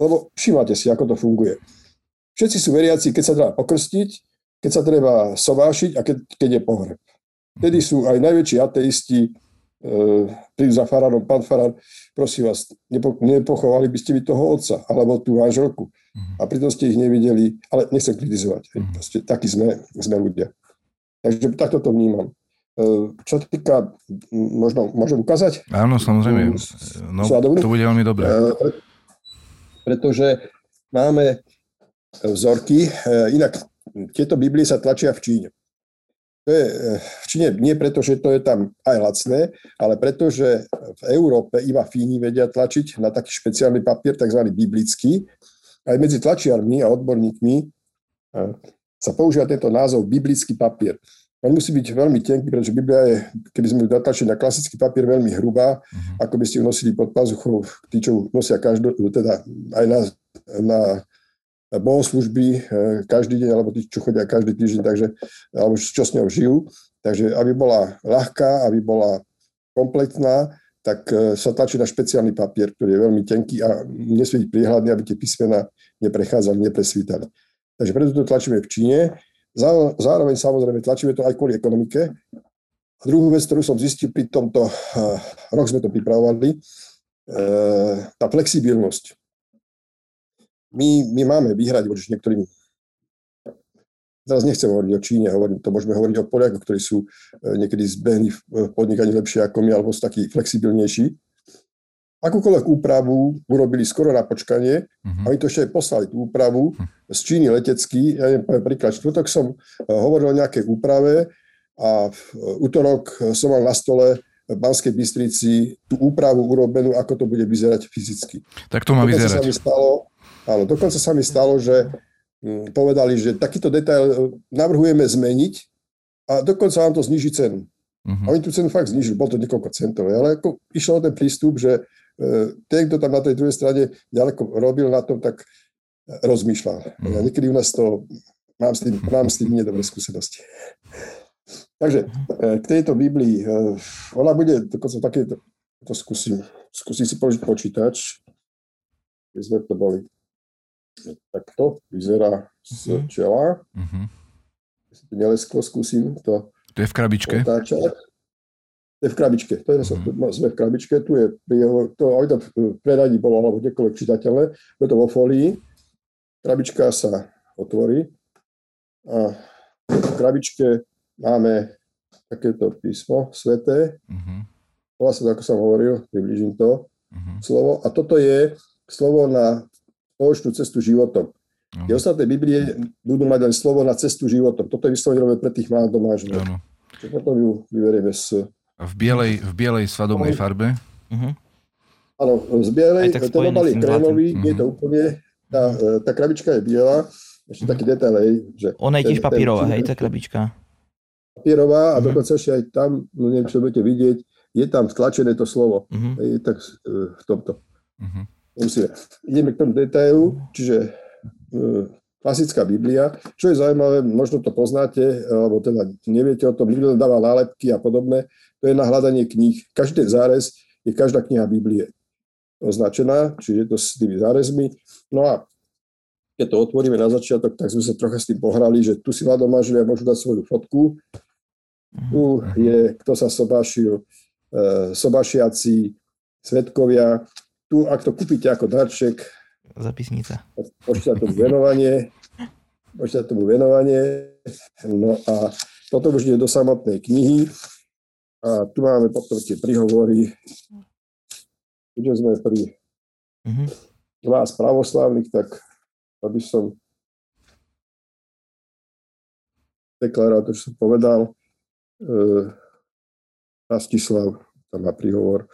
Lebo všimáte si, ako to funguje. Všetci sú veriaci, keď sa treba pokrstiť, keď sa treba sovášiť a keď, keď je pohreb. Vtedy sú aj najväčší ateisti, e, prídu za farárom, pán farár, prosím vás, nepo, nepochovali by ste mi toho otca, alebo tú manželku. A pritom ste ich nevideli, ale nechcem kritizovať. Mhm. Proste, takí sme, sme ľudia. Takže takto to vnímam. E, čo sa týka, možno môžem ukázať?
Áno, samozrejme. No, to bude veľmi dobré. E,
pretože máme vzorky, inak tieto Biblie sa tlačia v Číne. To je eh, v Číne nie preto, že to je tam aj lacné, ale preto, že v Európe iba Fíni vedia tlačiť na taký špeciálny papier, tzv. biblický. Aj medzi tlačiarmi a odborníkmi eh, sa používa tento názov biblický papier. On musí byť veľmi tenký, pretože Biblia je, keby sme ju natlačili na klasický papier, veľmi hrubá, uh-huh. ako by ste ju nosili pod pazuchou, tí, čo nosia každo, teda aj na, na bohoslužby e, každý deň, alebo tí, čo chodia každý týždeň, takže, alebo čo s ňou žijú. Takže aby bola ľahká, aby bola kompletná, tak e, sa tlačí na špeciálny papier, ktorý je veľmi tenký a nesmie byť priehľadný, aby tie písmena neprechádzali, nepresvítali. Takže preto to tlačíme v Číne. Zároveň samozrejme tlačíme to aj kvôli ekonomike. A druhú vec, ktorú som zistil pri tomto, rok sme to pripravovali, tá flexibilnosť my, my máme vyhrať voči niektorým Teraz nechcem hovoriť o Číne, hovorím, to môžeme hovoriť o Poliakoch, ktorí sú e, niekedy zbehli v podnikaní lepšie ako my, alebo sú takí flexibilnejší. Akúkoľvek úpravu urobili skoro na počkanie uh-huh. a oni to ešte aj poslali, tú úpravu uh-huh. z Číny letecký. Ja neviem, poviem príklad, čtvrtok som e, hovoril o nejakej úprave a v e, útorok som mal na stole v Banskej Bystrici tú úpravu urobenú, ako to bude vyzerať fyzicky.
Tak to má vyzerať.
Sa mi stalo, Áno, dokonca sa mi stalo, že hm, povedali, že takýto detail navrhujeme zmeniť a dokonca vám to zniží cenu. Uh-huh. A oni tú cenu fakt znižili, bol to niekoľko centov, ale ako išlo o ten prístup, že ten, kto tam na tej druhej strane ďaleko robil na tom, tak rozmýšľal. Uh-huh. Ja niekedy u nás to, mám s tým, mám s tým nedobré skúsenosti. Takže e, k tejto Biblii, ona bude dokonca také, to skúsim, skúsim si položiť počítač, keď sme to boli takto vyzerá z uh-huh. čela. To nelesklo, skúsim to
To je v krabičke?
Otáčať. Je v krabičke. To je, uh-huh. Sme v krabičke, tu je to, aj to v predaní bolo, alebo kdekoľvek čitateľné, je to vo folii. Krabička sa otvorí a v krabičke máme takéto písmo sveté. Uh-huh. Vlastne, ako som hovoril, približím to uh-huh. slovo. A toto je slovo na spoločnú cestu životom. Uh-huh. Tie ostatné Biblie budú mať len slovo na cestu životom. Toto je vyslovené pre tých mladomážov. Uh-huh. Čiže potom ju vyberieme z...
V bielej, v bielej svadobnej farbe? Uh-huh.
Áno, z bielej, ten obal je krémový, uh-huh. nie je to úplne, tá, tá krabička je biela, ešte taký detail, že...
Ona je tiež papírová, hej, tá krabička.
Papírová a uh-huh. dokonca ešte aj tam, no neviem, čo budete vidieť, je tam stlačené to slovo. Uh-huh. Je tak v tomto. Uh-huh musíme. Ideme k tomu detailu, čiže klasická Biblia. Čo je zaujímavé, možno to poznáte, alebo teda neviete o tom, nikto dáva nálepky a podobné, to je na hľadanie kníh. Každý zárez je každá kniha Biblie označená, čiže je to s tými zárezmi. No a keď to otvoríme na začiatok, tak sme sa trocha s tým pohrali, že tu si mladomážilia môžu dať svoju fotku. Tu je, kto sa sobášil, e, sobášiaci, svetkovia, tu, ak to kúpite ako darček,
zapisnica.
Pošťa tomu venovanie, pošťa tomu venovanie, no a potom už ide do samotnej knihy a tu máme potom tie prihovory, keďže sme pri mm-hmm. vás pravoslavných, tak aby som deklarátor, čo som povedal, e, Rastislav tam má príhovor,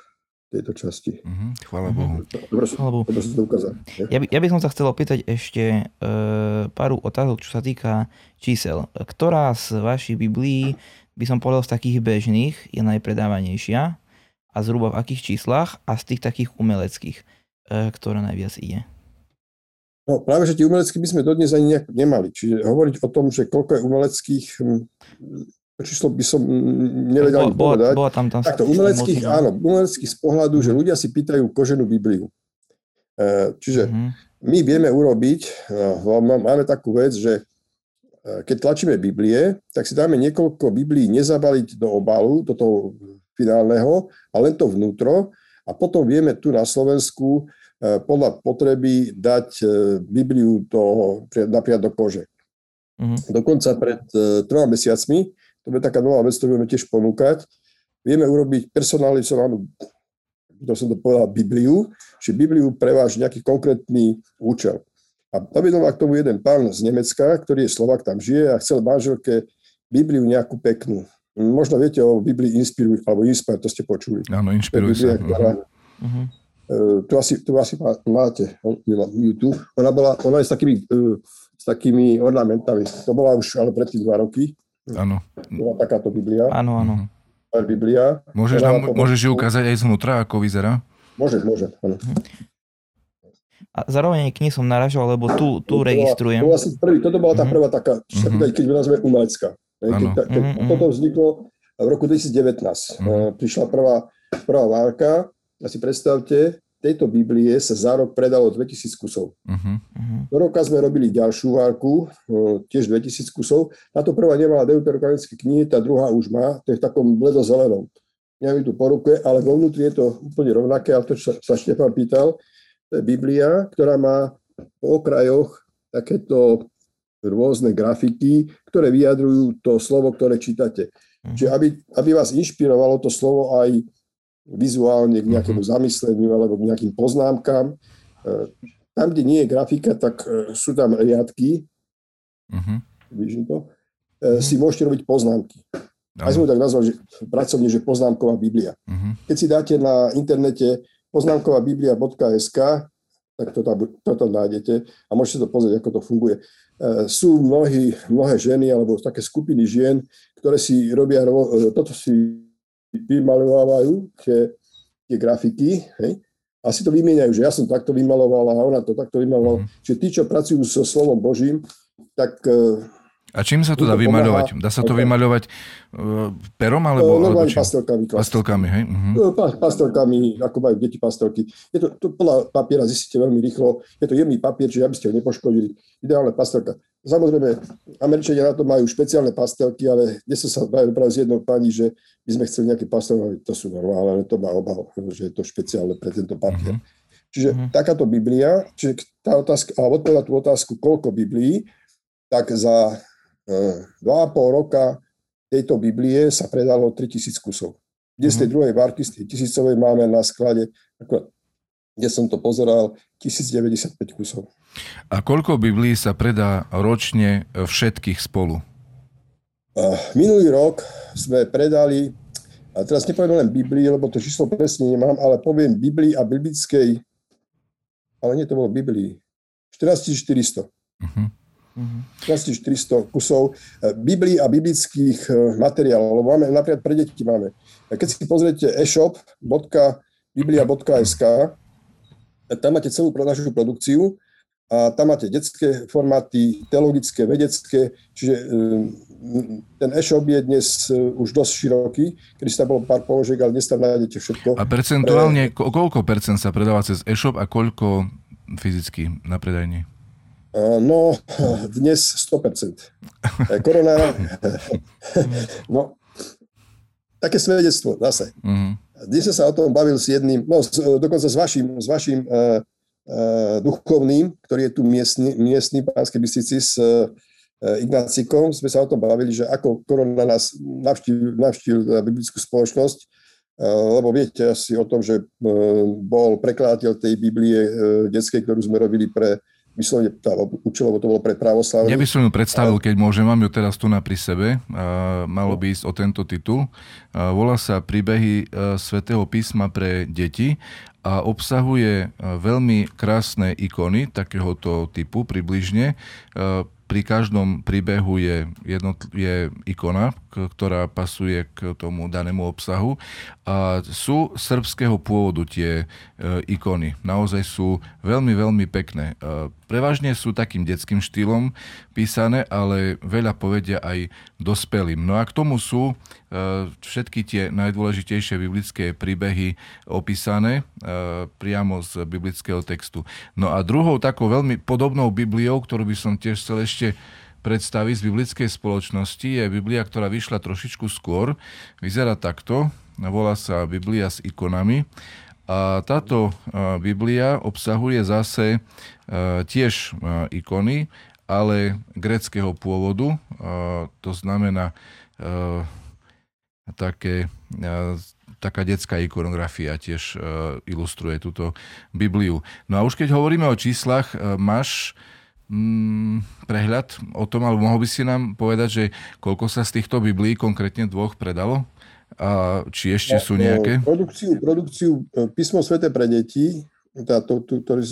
tejto časti.
Mm-hmm, chvála Bohu.
Dobre, chvála Bohu. Dobre to ukázať.
Ja by, ja by som sa chcel opýtať ešte e, pár otázok, čo sa týka čísel. Ktorá z vašich Biblií by som povedal z takých bežných je najpredávanejšia a zhruba v akých číslach a z tých takých umeleckých, e, ktorá najviac ide?
No práve, že tie umelecké by sme dodnes ani nejak nemali. Čiže hovoriť o tom, že koľko je umeleckých, hm, číslo by som nevedel
bo, povedať. Bola tam, tam
Takto, umeleckých, áno, umeleckých z pohľadu, že ľudia si pýtajú koženú Bibliu. E, čiže uh-huh. my vieme urobiť, no, máme takú vec, že keď tlačíme Biblie, tak si dáme niekoľko Biblií nezabaliť do obalu, do toho finálneho, a len to vnútro a potom vieme tu na Slovensku e, podľa potreby dať Bibliu do, napríklad do kože. Uh-huh. Dokonca pred troma mesiacmi to je taká nová vec, ktorú budeme tiež ponúkať. Vieme urobiť personalizovanú, to som to povedal, Bibliu, že Bibliu preváž nejaký konkrétny účel. A naviedol k tomu jeden pán z Nemecka, ktorý je Slovak, tam žije a chcel manželke Bibliu nejakú peknú. Možno viete o Biblii Inspiruj, alebo Inspire, to ste počuli.
Áno, Inspiruj sa. Uh-huh.
Uh, tu asi, tu asi máte YouTube. Ona, bola, ona je s takými, uh, s takými ornamentami. To bola už ale predtým dva roky.
Áno.
Bola takáto Biblia.
Áno, áno.
Biblia.
Môžeš, nám, môžeš ju ukázať aj zvnútra, ako vyzerá?
Môžem, môžem, áno.
A zároveň aj knihy som naražal, lebo tu, tu
to
registrujem.
Bola, to asi prvý, toto bola tá
Mhm.
prvá taká,
Mhm.
keď nazve umelecká. Keď, ta- keď
Mhm, mhm.
toto vzniklo v roku 2019.
Mhm.
Eh, Prišla prvá, prvá várka a si predstavte, tejto Biblie sa za rok predalo 2000 kusov.
Uh-huh.
Mhm.
Do roka sme robili ďalšiu várku, eh, tiež 2000 kusov. Táto prvá nemala deuterokanonické knihy, tá druhá už má, to je v takom bledozelenom. Neviem tu po ruke, ale vo vnútri je to úplne rovnaké, ale to, čo sa, sa Štefan pýtal, to je Biblia, ktorá má po okrajoch takéto rôzne grafiky, ktoré vyjadrujú to slovo, ktoré čítate.
Mhm.
Čiže aby, aby vás inšpirovalo to slovo aj vizuálne k nejakému zamysleniu alebo k nejakým poznámkam. E, Tam, kde nie je grafika, tak e, sú tam riadky,
Uh-huh.
vidíš to, e, si môžete robiť poznámky. Aj sme tak nazvali, že pracovne, že poznámková Biblia.
Uh-huh.
Keď si dáte na internete poznámkovabiblia.sk, tak to tam, to tam nájdete a môžete to pozrieť, ako to funguje. E, Sú mnohí, mnohé ženy alebo také skupiny žien, ktoré si robia, ro- e, toto si vymalovávajú, tie, tie grafiky, hej, a si to vymieňajú, že ja som takto vymalovala a ona to takto vymalovala.
Mhm.
Čiže tí, čo pracujú so slovom Božím, tak e,
A čím sa to dá
to
vymaľovať? Dá sa to vymaľovať uh, perom
e,
alebo, alebo
normálne
čím?
pastelkami.
Pastelkami, hej? Uh-huh.
E, pa- pastelkami, ako majú deti pastelky. Je to, to podľa papiera zistíte veľmi rýchlo. Je to jemný papier, čiže aby ste ho nepoškodili. Ideálne pastelka. Samozrejme, Američania na to majú špeciálne pastelky, ale dnes som sa bavil práve s jednou pani, že my sme chceli nejaké pastelky, to sú normálne, ale to má obal, že je to špeciálne pre tento papier.
Mhm.
Čiže
Mhm.
takáto Biblia, čiže tá otázka, a odpovedať tú otázku, koľko Biblií, tak za e, dva a pol roka tejto Biblie sa predalo 3000 kusov. Kde z tej druhej várky, z tej tisícovej máme na sklade, ako, kde som to pozeral, 1095 kusov.
A koľko Biblií sa predá ročne všetkých spolu?
Minulý rok sme predali, a teraz nepoviem len Biblii, lebo to číslo presne nemám, ale poviem Biblii a biblickej, ale nie, to bolo Biblii, 14 400.
Mhm.
400 kusov eh, Biblii a biblických eh, materiálov, lebo máme, napríklad pre deti máme. Keď si pozriete e-shop.biblia.sk, tam máte celú našu produkciu a tam máte detské formáty, teologické, vedecké, čiže eh, ten e-shop je dnes už dosť široký, kedy sa bolo pár položiek, ale dnes tam nájdete všetko.
A percentuálne, ko- koľko percent sa predáva cez e-shop a koľko fyzicky na predajni?
Eh, No, dnes 100%. Eh, Korona, no, také svedectvo zase.
Uh-huh.
Dnes som sa o tom bavil s jedným, no s, dokonca s vašim, s vašim uh, uh, duchovným, ktorý je tu miestny, miestny pánskej Bystrici s uh, Ignácikom. Sme sa o tom bavili, že ako korona nás navštívil, navštívil biblickú spoločnosť, uh, lebo viete asi o tom, že uh, bol prekladateľ tej Biblie uh, detskej, ktorú sme robili pre vyslovene, tá, účelovo to bolo pre pravoslavných.
Ja by som ju predstavil, keď môžem, mám ju teraz tu na pri sebe. A malo by ísť o tento titul. Volá sa Príbehy e, svätého písma pre deti a obsahuje e, veľmi krásne ikony takéhoto typu približne. E, Pri každom príbehu je, jednotl- je ikona, k- ktorá pasuje k tomu danému obsahu. A sú srbského pôvodu tie e, ikony. Naozaj sú veľmi, veľmi pekné. E, Prevažne sú takým detským štýlom písané, ale veľa povedia aj dospelým. No a k tomu sú e, všetky tie najdôležitejšie biblické príbehy opísané e, priamo z biblického textu. No a druhou takou veľmi podobnou Bibliou, ktorú by som tiež chcel ešte predstaviť z biblickej spoločnosti, je Biblia, ktorá vyšla trošičku skôr. Vyzerá takto, volá sa Biblia s ikonami. A táto a, Biblia obsahuje zase a, tiež a, ikony, ale greckého pôvodu. To znamená také, taká detská ikonografia tiež ilustruje túto Bibliu. No a už keď hovoríme o číslach, máš mm, prehľad o tom, alebo mohol by si nám povedať, že koľko sa z týchto Biblií, konkrétne dvoch, predalo? A či ešte sú nejaké?
Produkciu, produkciu e, písmo svete pre deti, tá, to, tú, ktorú e,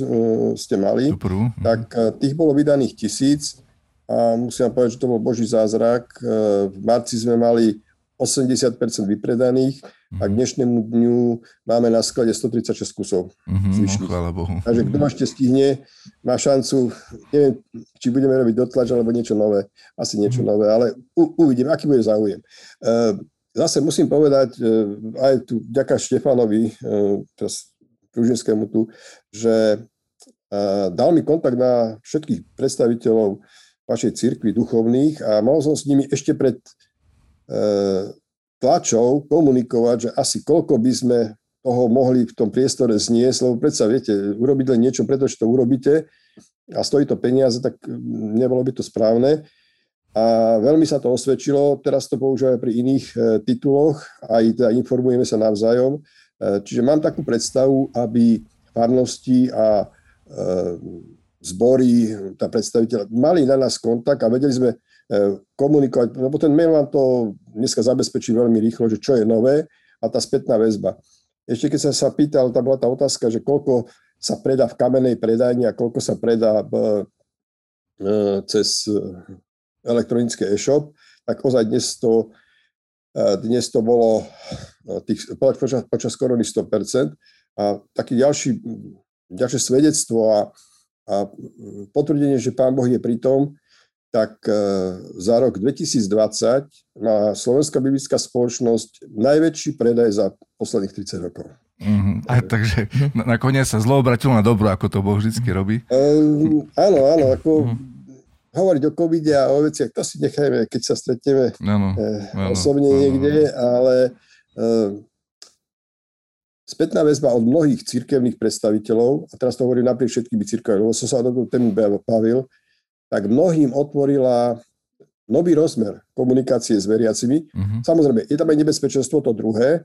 ste mali,
Tú prvú?
tak e, tých bolo vydaných tisíc a musím povedať, že to bol Boží zázrak. E, V marci sme mali 80% vypredaných a k mhm. dnešnému dňu máme na sklade 136 kusov.
Mm-hmm, chvála Bohu.
Takže kto ešte stihne, má šancu, neviem, či budeme robiť dotlač alebo niečo nové, asi niečo mm-hmm. nové, ale u, uvidím, aký bude záujem. Uh, zase musím povedať, uh, aj tu ďaká Štefanovi, uh, Kružinskému tu, že uh, dal mi kontakt na všetkých predstaviteľov vašej cirkvi duchovných a mohol som s nimi ešte pred E, tlačov komunikovať, že asi koľko by sme toho mohli v tom priestore zniesť, lebo predsa viete, urobiť len niečo, pretože to urobíte a stojí to peniaze, tak nebolo by to správne. A veľmi sa to osvedčilo, teraz to používajú pri iných e, tituloch, aj teda informujeme sa navzájom. E, čiže mám takú predstavu, aby farnosti a e, zbory, tá predstaviteľ, mali na nás kontakt a vedeli sme komunikovať, lebo ten mail vám to dneska zabezpečí veľmi rýchlo, že čo je nové a tá spätná väzba. Ešte keď som sa pýtal, tam bola tá otázka, že koľko sa predá v kamenej predajni a koľko sa predá cez elektronické e-shop, tak ozaj dnes to, e, dnes to bolo tých, počas, počas korony 100%. A taký ďalší, ďalšie svedectvo a, a potvrdenie, že Pán Boh je pri tom, tak e, za rok 2020 má Slovenská biblická spoločnosť najväčší predaj za posledných 30 rokov.
Mm-hmm. A takže nakoniec sa zlo obratilo na dobro, ako to Boh vždy robí?
Um, áno, áno, ako mm-hmm. Hovoriť o covide a o veciach, to si nechajme, keď sa stretneme ano, ano, osobne ano. niekde, ale um, spätná väzba od mnohých cirkevných predstaviteľov, a teraz to hovorím napriek všetkými cirkevmi, lebo som sa o tému bavil, tak mnohým otvorila nový rozmer komunikácie s veriacimi. Uh-huh. Samozrejme, je tam aj nebezpečenstvo to druhé,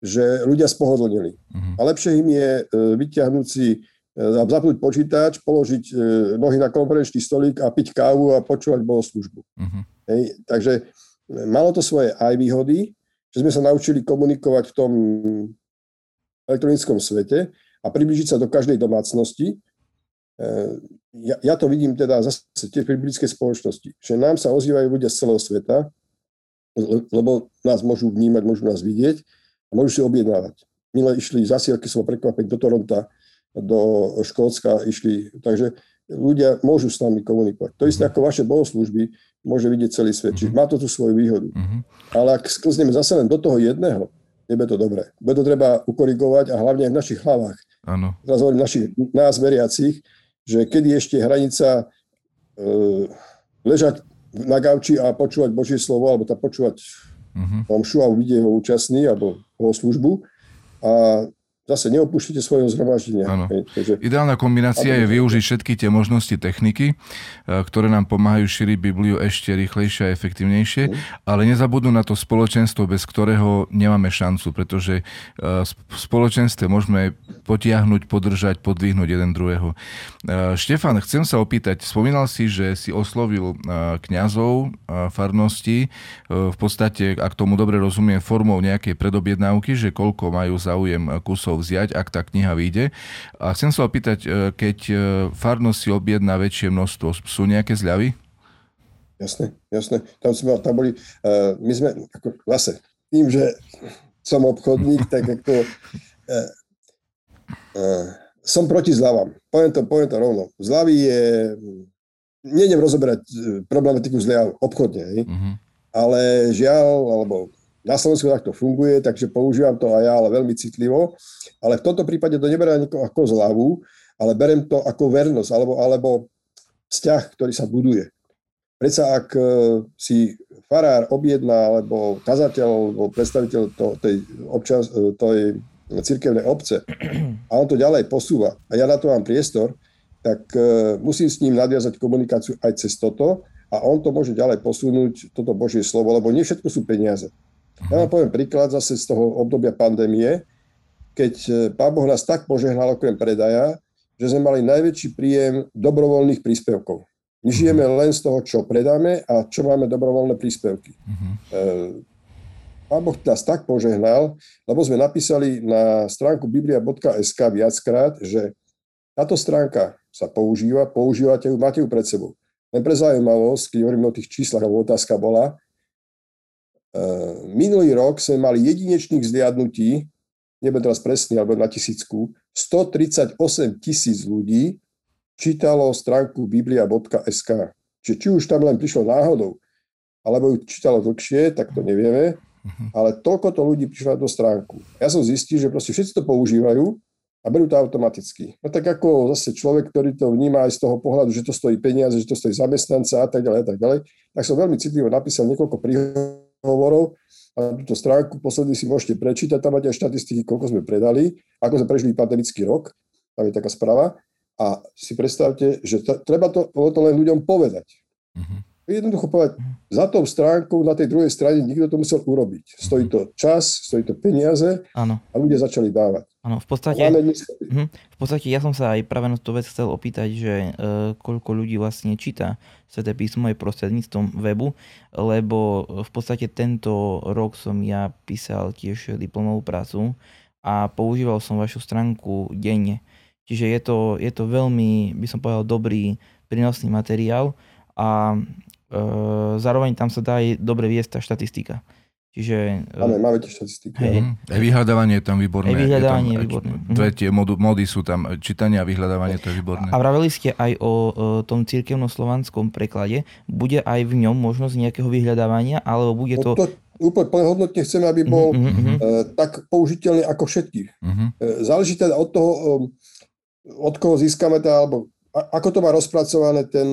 že ľudia spohodlnili. Uh-huh. A lepšie im je e, vyťahnuť si, zapnúť počítač, položiť e, nohy na konferenčný stolík a piť kávu a počúvať bohoslužbu. Uh-huh. Hej, takže malo to svoje aj výhody, že sme sa naučili komunikovať v tom elektronickom svete a približiť sa do každej domácnosti, ja, ja to vidím teda zase tie pri britskej spoločnosti, že nám sa ozývajú ľudia z celého sveta, lebo nás môžu vnímať, môžu nás vidieť a môžu si objednávať. Milé išli zasielky, som prekvapený, do Toronta, do Škótska išli, takže ľudia môžu s nami komunikovať. To isté mhm. ako vaše bohoslužby môže vidieť celý svet. Čiže mhm. má to tu svoju výhodu. Uh-huh. Ale ak sklzneme zase len do toho jedného, nebude to dobré. Bude to treba ukorigovať a hlavne aj v našich hlavách.
Áno.
Teraz hovorím našich, nás veriacich, že kedy ešte hranica e, ležať na gauči a počúvať Božie slovo, alebo tam počúvať uh-huh. omšu a vidieť ho účastný, alebo ho službu. A zase neopúšťate svojho zhromaždenia.
Ideálna kombinácia je využiť všetky tie možnosti techniky, e, ktoré nám pomáhajú šíriť Bibliu ešte rýchlejšie a efektívnejšie, mm. ale nezabudnú na to spoločenstvo, bez ktorého nemáme šancu, pretože e, v spoločenstve môžeme potiahnuť, podržať, podvihnúť jeden druhého. E, Štefan, chcem sa opýtať, spomínal si, že si oslovil kňazov farnosti, v podstate, ak tomu dobre rozumiem, formou nejakej predobjednávky, že koľko majú záujem kusov vziať, ak tá kniha vyjde. A chcem sa opýtať, e, keď e, farnosť si objedná väčšie množstvo, sú nejaké zľavy?
Jasné, jasné. Tam, sme, tam boli, uh, my sme, ako, zase, tým, že som obchodník, tak ako, uh, uh, som proti zľavám. Poviem to, poviem to rovno. Zľavy je, nejdem rozoberať problematiku zľav obchodne, uh-huh. ale žiaľ, alebo na Slovensku takto funguje, takže používam to aj ja, ale veľmi citlivo. Ale v tomto prípade to neberiem ako zľavu, ale berem to ako vernosť alebo, alebo vzťah, ktorý sa buduje. Predsa ak e, si farár objedná, alebo kazateľ, alebo predstaviteľ to, tej, občas, e, tej cirkevnej obce a on to ďalej posúva a ja na to mám priestor, tak e, musím s ním nadviazať komunikáciu aj cez toto a on to môže ďalej posunúť, toto Božie slovo, lebo nie všetko sú peniaze. Ja vám poviem príklad zase z toho obdobia pandémie, keď e, Pán Boh nás tak požehnal okrem predaja, že sme mali najväčší príjem dobrovoľných príspevkov. My žijeme mhm. len z toho, čo predáme a čo máme dobrovoľné príspevky. Uh-huh. Pán Boh nás tak požehnal, lebo sme napísali na stránku biblia.sk viackrát, že táto stránka sa používa, používate ju, máte ju pred sebou. Len pre zaujímavosť, keď hovoríme o tých číslach, alebo otázka bola, minulý rok sme mali jedinečných zliadnutí, nebudem teraz presný, alebo na tisícku, 138 tisíc ľudí čítalo stránku biblia.sk. Čiže či už tam len prišlo náhodou, alebo ju čítalo dlhšie, tak to nevieme, mhm. ale toľko to ľudí prišlo na tú stránku. Ja som zistil, že proste všetci to používajú a berú to automaticky. No tak ako zase človek, ktorý to vníma aj z toho pohľadu, že to stojí peniaze, že to stojí zamestnanca a tak ďalej a tak ďalej, tak som veľmi citlivo napísal niekoľko príhovorov a túto stránku posledný si môžete prečítať, tam máte aj štatistiky, koľko sme predali, ako sme prežili pandemický rok, tam je taká správa. A si predstavte, že t- treba to, to len ľuďom povedať. Uh-huh jednoducho povedať, za tou stránkou na tej druhej strane nikto to musel urobiť. Stojí to čas, stojí to peniaze
ano.
a ľudia začali dávať.
Áno, v podstate, uh-huh, v podstate ja som sa aj práve na tú vec chcel opýtať, že uh, koľko ľudí vlastne číta Sveté písmo aj prostredníctvom webu, lebo v podstate tento rok som ja písal tiež diplomovú prácu a používal som vašu stránku denne. Čiže je to, je to veľmi, by som povedal, dobrý, prínosný materiál a Ehm, zároveň tam sa dá aj dobre viesť tá štatistika. Čiže...
Máme, máme tie štatistiky. Hej.
Aj vyhľadávanie je tam výborné.
Aj vyhľadávanie je, tam, je výborné.
Dve tie modu, mody sú tam, čítanie a vyhľadávanie to je výborné.
A vraveli ste aj o, o tom cirkevno-slovanskom preklade. Bude aj v ňom možnosť nejakého vyhľadávania, alebo bude to... To
úplne plnohodnotne chceme, aby bol uh-huh, uh-huh. Uh, tak použiteľný ako všetkých. Uh-huh. Záleží teda od toho, um, od koho získame tá, alebo ako to má rozpracované ten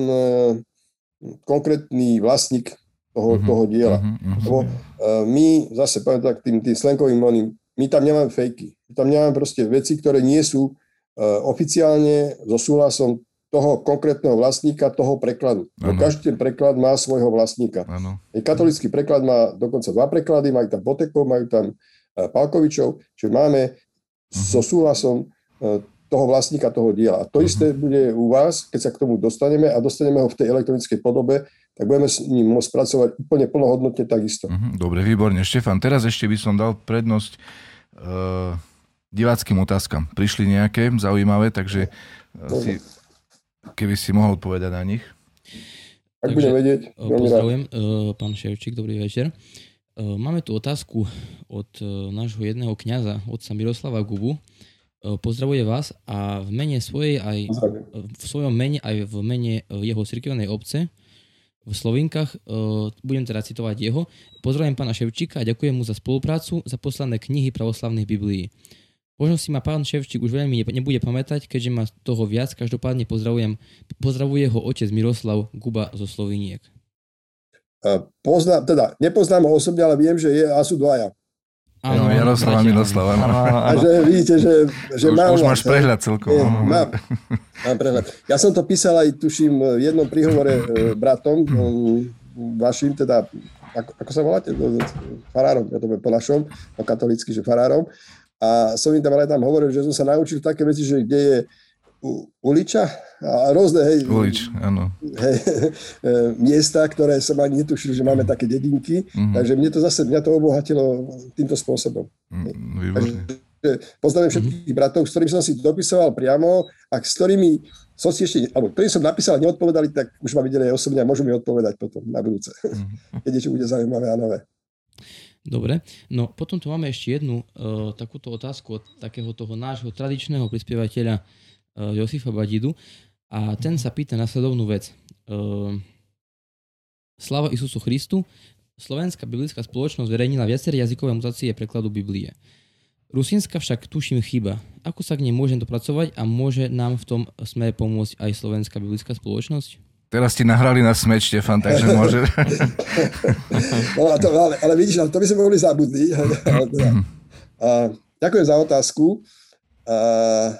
konkrétny vlastník toho, uh-huh, toho diela. Uh-huh, Lebo uh, my, zase poviem tak tým, tým slenkovým oným, my tam nemáme fejky. My tam nemáme proste veci, ktoré nie sú uh, oficiálne so súhlasom toho konkrétneho vlastníka toho prekladu. Ano. Každý ten preklad má svojho vlastníka. Ano. Katolický preklad má dokonca dva preklady, majú tam Botekov, majú tam uh, Palkovičov, čiže máme uh-huh. so súhlasom uh, toho vlastníka toho diela. A to uh-huh. isté bude u vás, keď sa k tomu dostaneme a dostaneme ho v tej elektronickej podobe, tak budeme s ním môcť pracovať úplne plnohodnotne takisto.
Uh-huh. Dobre, výborne. Štefan, teraz ešte by som dal prednosť uh, diváckým otázkam. Prišli nejaké zaujímavé, takže uh, si, keby si mohol odpovedať na nich.
Ak budem vedieť.
Pozdravujem, uh, pán Ševčík, dobrý večer. Máme tu otázku od nášho jedného kňaza, otca Miroslava Gubu. E, pozdravuje vás a v mene svojej aj v svojom mene aj v mene e, jeho cirkevnej obce v Slovinkách, e, budem teda citovať jeho. Pozdravujem pána Ševčíka a ďakujem mu za spoluprácu, za poslané knihy pravoslavných Biblií. Možno si ma pán Ševčík už veľmi nebude pamätať, keďže ma toho viac. Každopádne pozdravujem, pozdravuje ho otec Miroslav Guba zo Sloviniek.
Poznám, teda nepoznám ho osobne, ale viem, že je a sú dvaja.
Áno, Jaroslava Miloslava.
A že vidíte, že, že
už,
mám...
Už máš prehľad celkom. Je,
mám, mám prehľad. Ja som to písal aj, tuším, v jednom príhovore e, bratom, vašim, teda, ako, ako sa voláte? Farárom, ja to poviem po našom, po katolícky, že farárom. A som im tam ale tam hovoril, že som sa naučil také veci, že kde je uliča a rôzne, hej,
Ulič, áno.
Hej, miesta, ktoré som ani netušil, že máme také dedinky, mm-hmm. takže mne to zase, mňa to obohatilo týmto spôsobom.
Mm, takže,
poznám všetkých mm-hmm. bratov, s ktorými som si dopisoval priamo a s ktorými som si ešte, alebo ktorým som napísal a neodpovedali, tak už ma videli aj osobne a môžu mi odpovedať potom na budúce, mm-hmm. keď niečo bude zaujímavé a nové.
Dobre, no potom tu máme ešte jednu uh, takúto otázku od takého toho nášho tradičného prispievateľa uh, Josifa Badidu a ten sa pýta nasledovnú vec. Uh, Slava Isusu Christu, Slovenská biblická spoločnosť zverejnila viaceré jazykové mutácie prekladu Biblie. Rusínska však tuším chyba. Ako sa k nej môžem dopracovať a môže nám v tom smere pomôcť aj Slovenská biblická spoločnosť?
Teraz ti nahrali na smeč, Štefan, takže môže...
no, to, ale, ale vidíš, to by sme mohli zabudnúť. uh, ďakujem za otázku. Uh,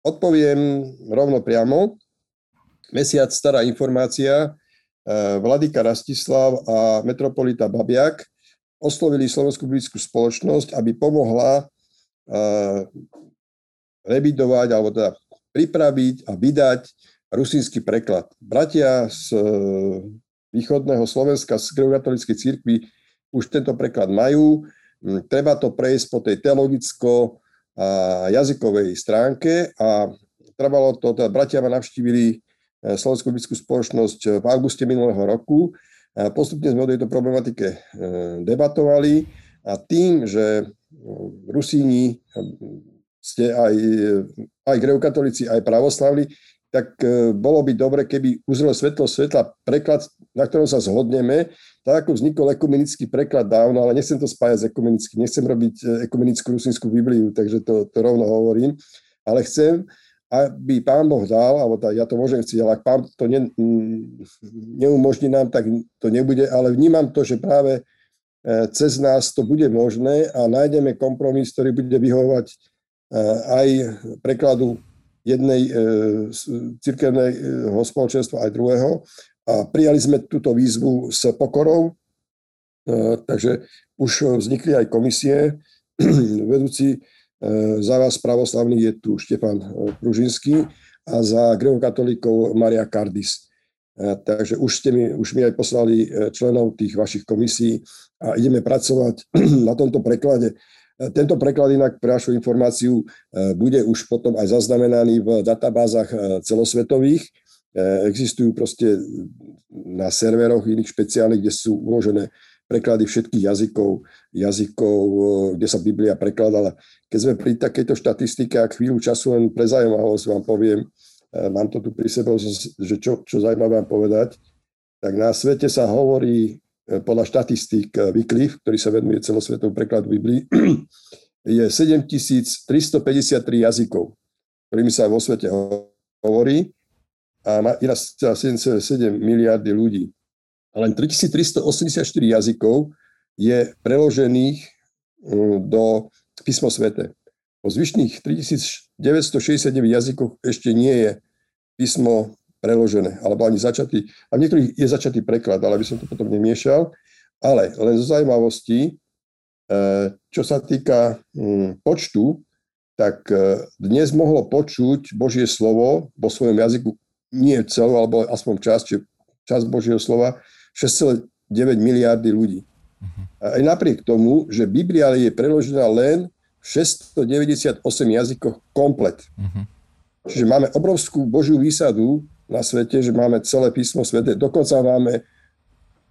Odpoviem rovno priamo. Mesiac stará informácia. E, Vladyka Rastislav a metropolita Babiak oslovili Slovenskú biblickú spoločnosť, aby pomohla e, revidovať alebo teda pripraviť a vydať rusínsky preklad. Bratia z e, východného Slovenska, z grekokatolíckej cirkvi už tento preklad majú. Treba to prejsť po tej teologicko jazykovej stránke a trvalo to, teda bratia ma navštívili e, Slovenskú biblickú spoločnosť v auguste minulého roku. A postupne sme o tejto problematike debatovali a tým, že Rusíni ste aj, aj greokatolíci, aj pravoslavní, tak e, bolo by dobre, keby uzrel svetlo svetla preklad, na ktorom sa zhodneme, tak ako vznikol ekumenický preklad dávno, ale nechcem to spájať s ekumenickým, nechcem robiť e, ekumenickú rusínskú Bibliu, takže to, to rovno hovorím, ale chcem, aby pán Boh dal, alebo tá, ja to môžem chcieť, ale ak pán to ne, neumožní nám, tak to nebude, ale vnímam to, že práve e, cez nás to bude možné a nájdeme kompromis, ktorý bude vyhovovať aj prekladu jednej e, cirkevného spoločenstva aj druhého a prijali sme túto výzvu s pokorou, e, takže už vznikli aj komisie, vedúci e, za vás pravoslavný je tu Štefan Pružinský a za grekokatolíkov Maria Kardis. Takže už, ste mi, už mi aj poslali členov tých vašich komisí a ideme pracovať na tomto preklade. Tento preklad inak pre našu informáciu e, bude už potom aj zaznamenaný v databázach e, celosvetových. E, existujú proste na serveroch iných špeciálnych, kde sú uložené preklady všetkých jazykov, jazykov, kde sa Biblia prekladala. Keď sme pri takejto štatistike, ak chvíľu času len pre zaujímavosť vám poviem, mám to tu pri sebe, že čo, čo zaujímavé vám povedať, tak na svete sa hovorí podľa štatistík eh, Wycliffe, ktorý sa venuje celosvetovému prekladu Biblii, je 7353 jazykov, ktorými sa vo svete hovorí a má 7,7 miliardy ľudí. A len 3384 jazykov je preložených mm, do písmo svete. Po zvyšných 3969 jazykoch ešte nie je písmo preložené, alebo ani začatý, a v niektorých je začatý preklad, ale by som to potom nemiešal. Ale len zo zaujímavosti, e, čo sa týka mm, počtu, tak e, dnes mohlo počuť Božie slovo vo svojom jazyku, nie celú, alebo aspoň časť, čiže časť Božieho slova, 6,9 miliardy ľudí. Uh-huh. Aj napriek tomu, že Biblia je preložená len v 698 jazykoch komplet. Uh-huh. Čiže máme obrovskú Božiu výsadu na svete, že máme celé písmo svete. Dokonca máme,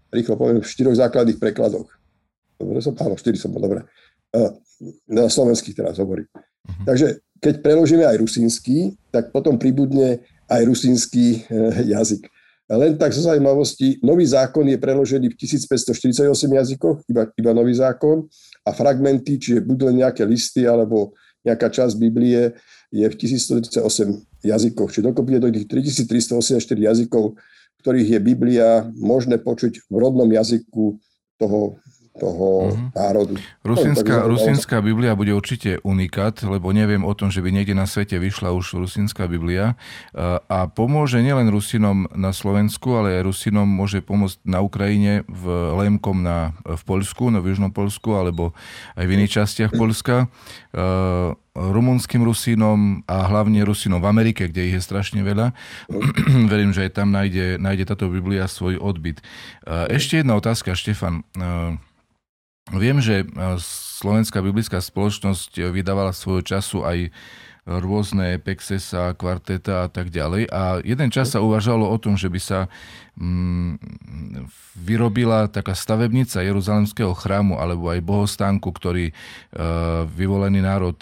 rýchlo poviem, v štyroch základných prekladoch. Dobre som, áno, štyri som bol, dobre. Uh, na slovenských teraz hovorím. Uh-huh. Takže keď preložíme aj rusínsky, tak potom pribudne aj rusínsky uh, jazyk. Len tak zo zaujímavosti, nový zákon je preložený v 1548 jazykoch, iba, iba nový zákon, a fragmenty, čiže buď len nejaké listy alebo nejaká časť Biblie, je v 1138 jazykoch. Čiže dokopy je do tých 3384 jazykov, ktorých je Biblia možné počuť v rodnom jazyku toho toho mm-hmm. národu.
Rusinská, no, rusinská Biblia bude určite unikát, lebo neviem o tom, že by niekde na svete vyšla už rusinská Biblia a pomôže nielen Rusinom na Slovensku, ale aj Rusinom môže pomôcť na Ukrajine, v Lemkom na, v Polsku, v Južnom Polsku, alebo aj v iných častiach Polska rumunským Rusínom a hlavne Rusínom v Amerike, kde ich je strašne veľa. Verím, že aj tam nájde, nájde táto Biblia svoj odbyt. Ešte jedna otázka, Štefan. Viem, že e, Slovenská biblická spoločnosť e, vydávala svojho času aj rôzne Pexesa, kvarteta a tak ďalej. A jeden čas sa uvažalo o tom, že by sa mm, vyrobila taká stavebnica Jeruzalemského chrámu alebo aj bohostánku, ktorý e, vyvolený národ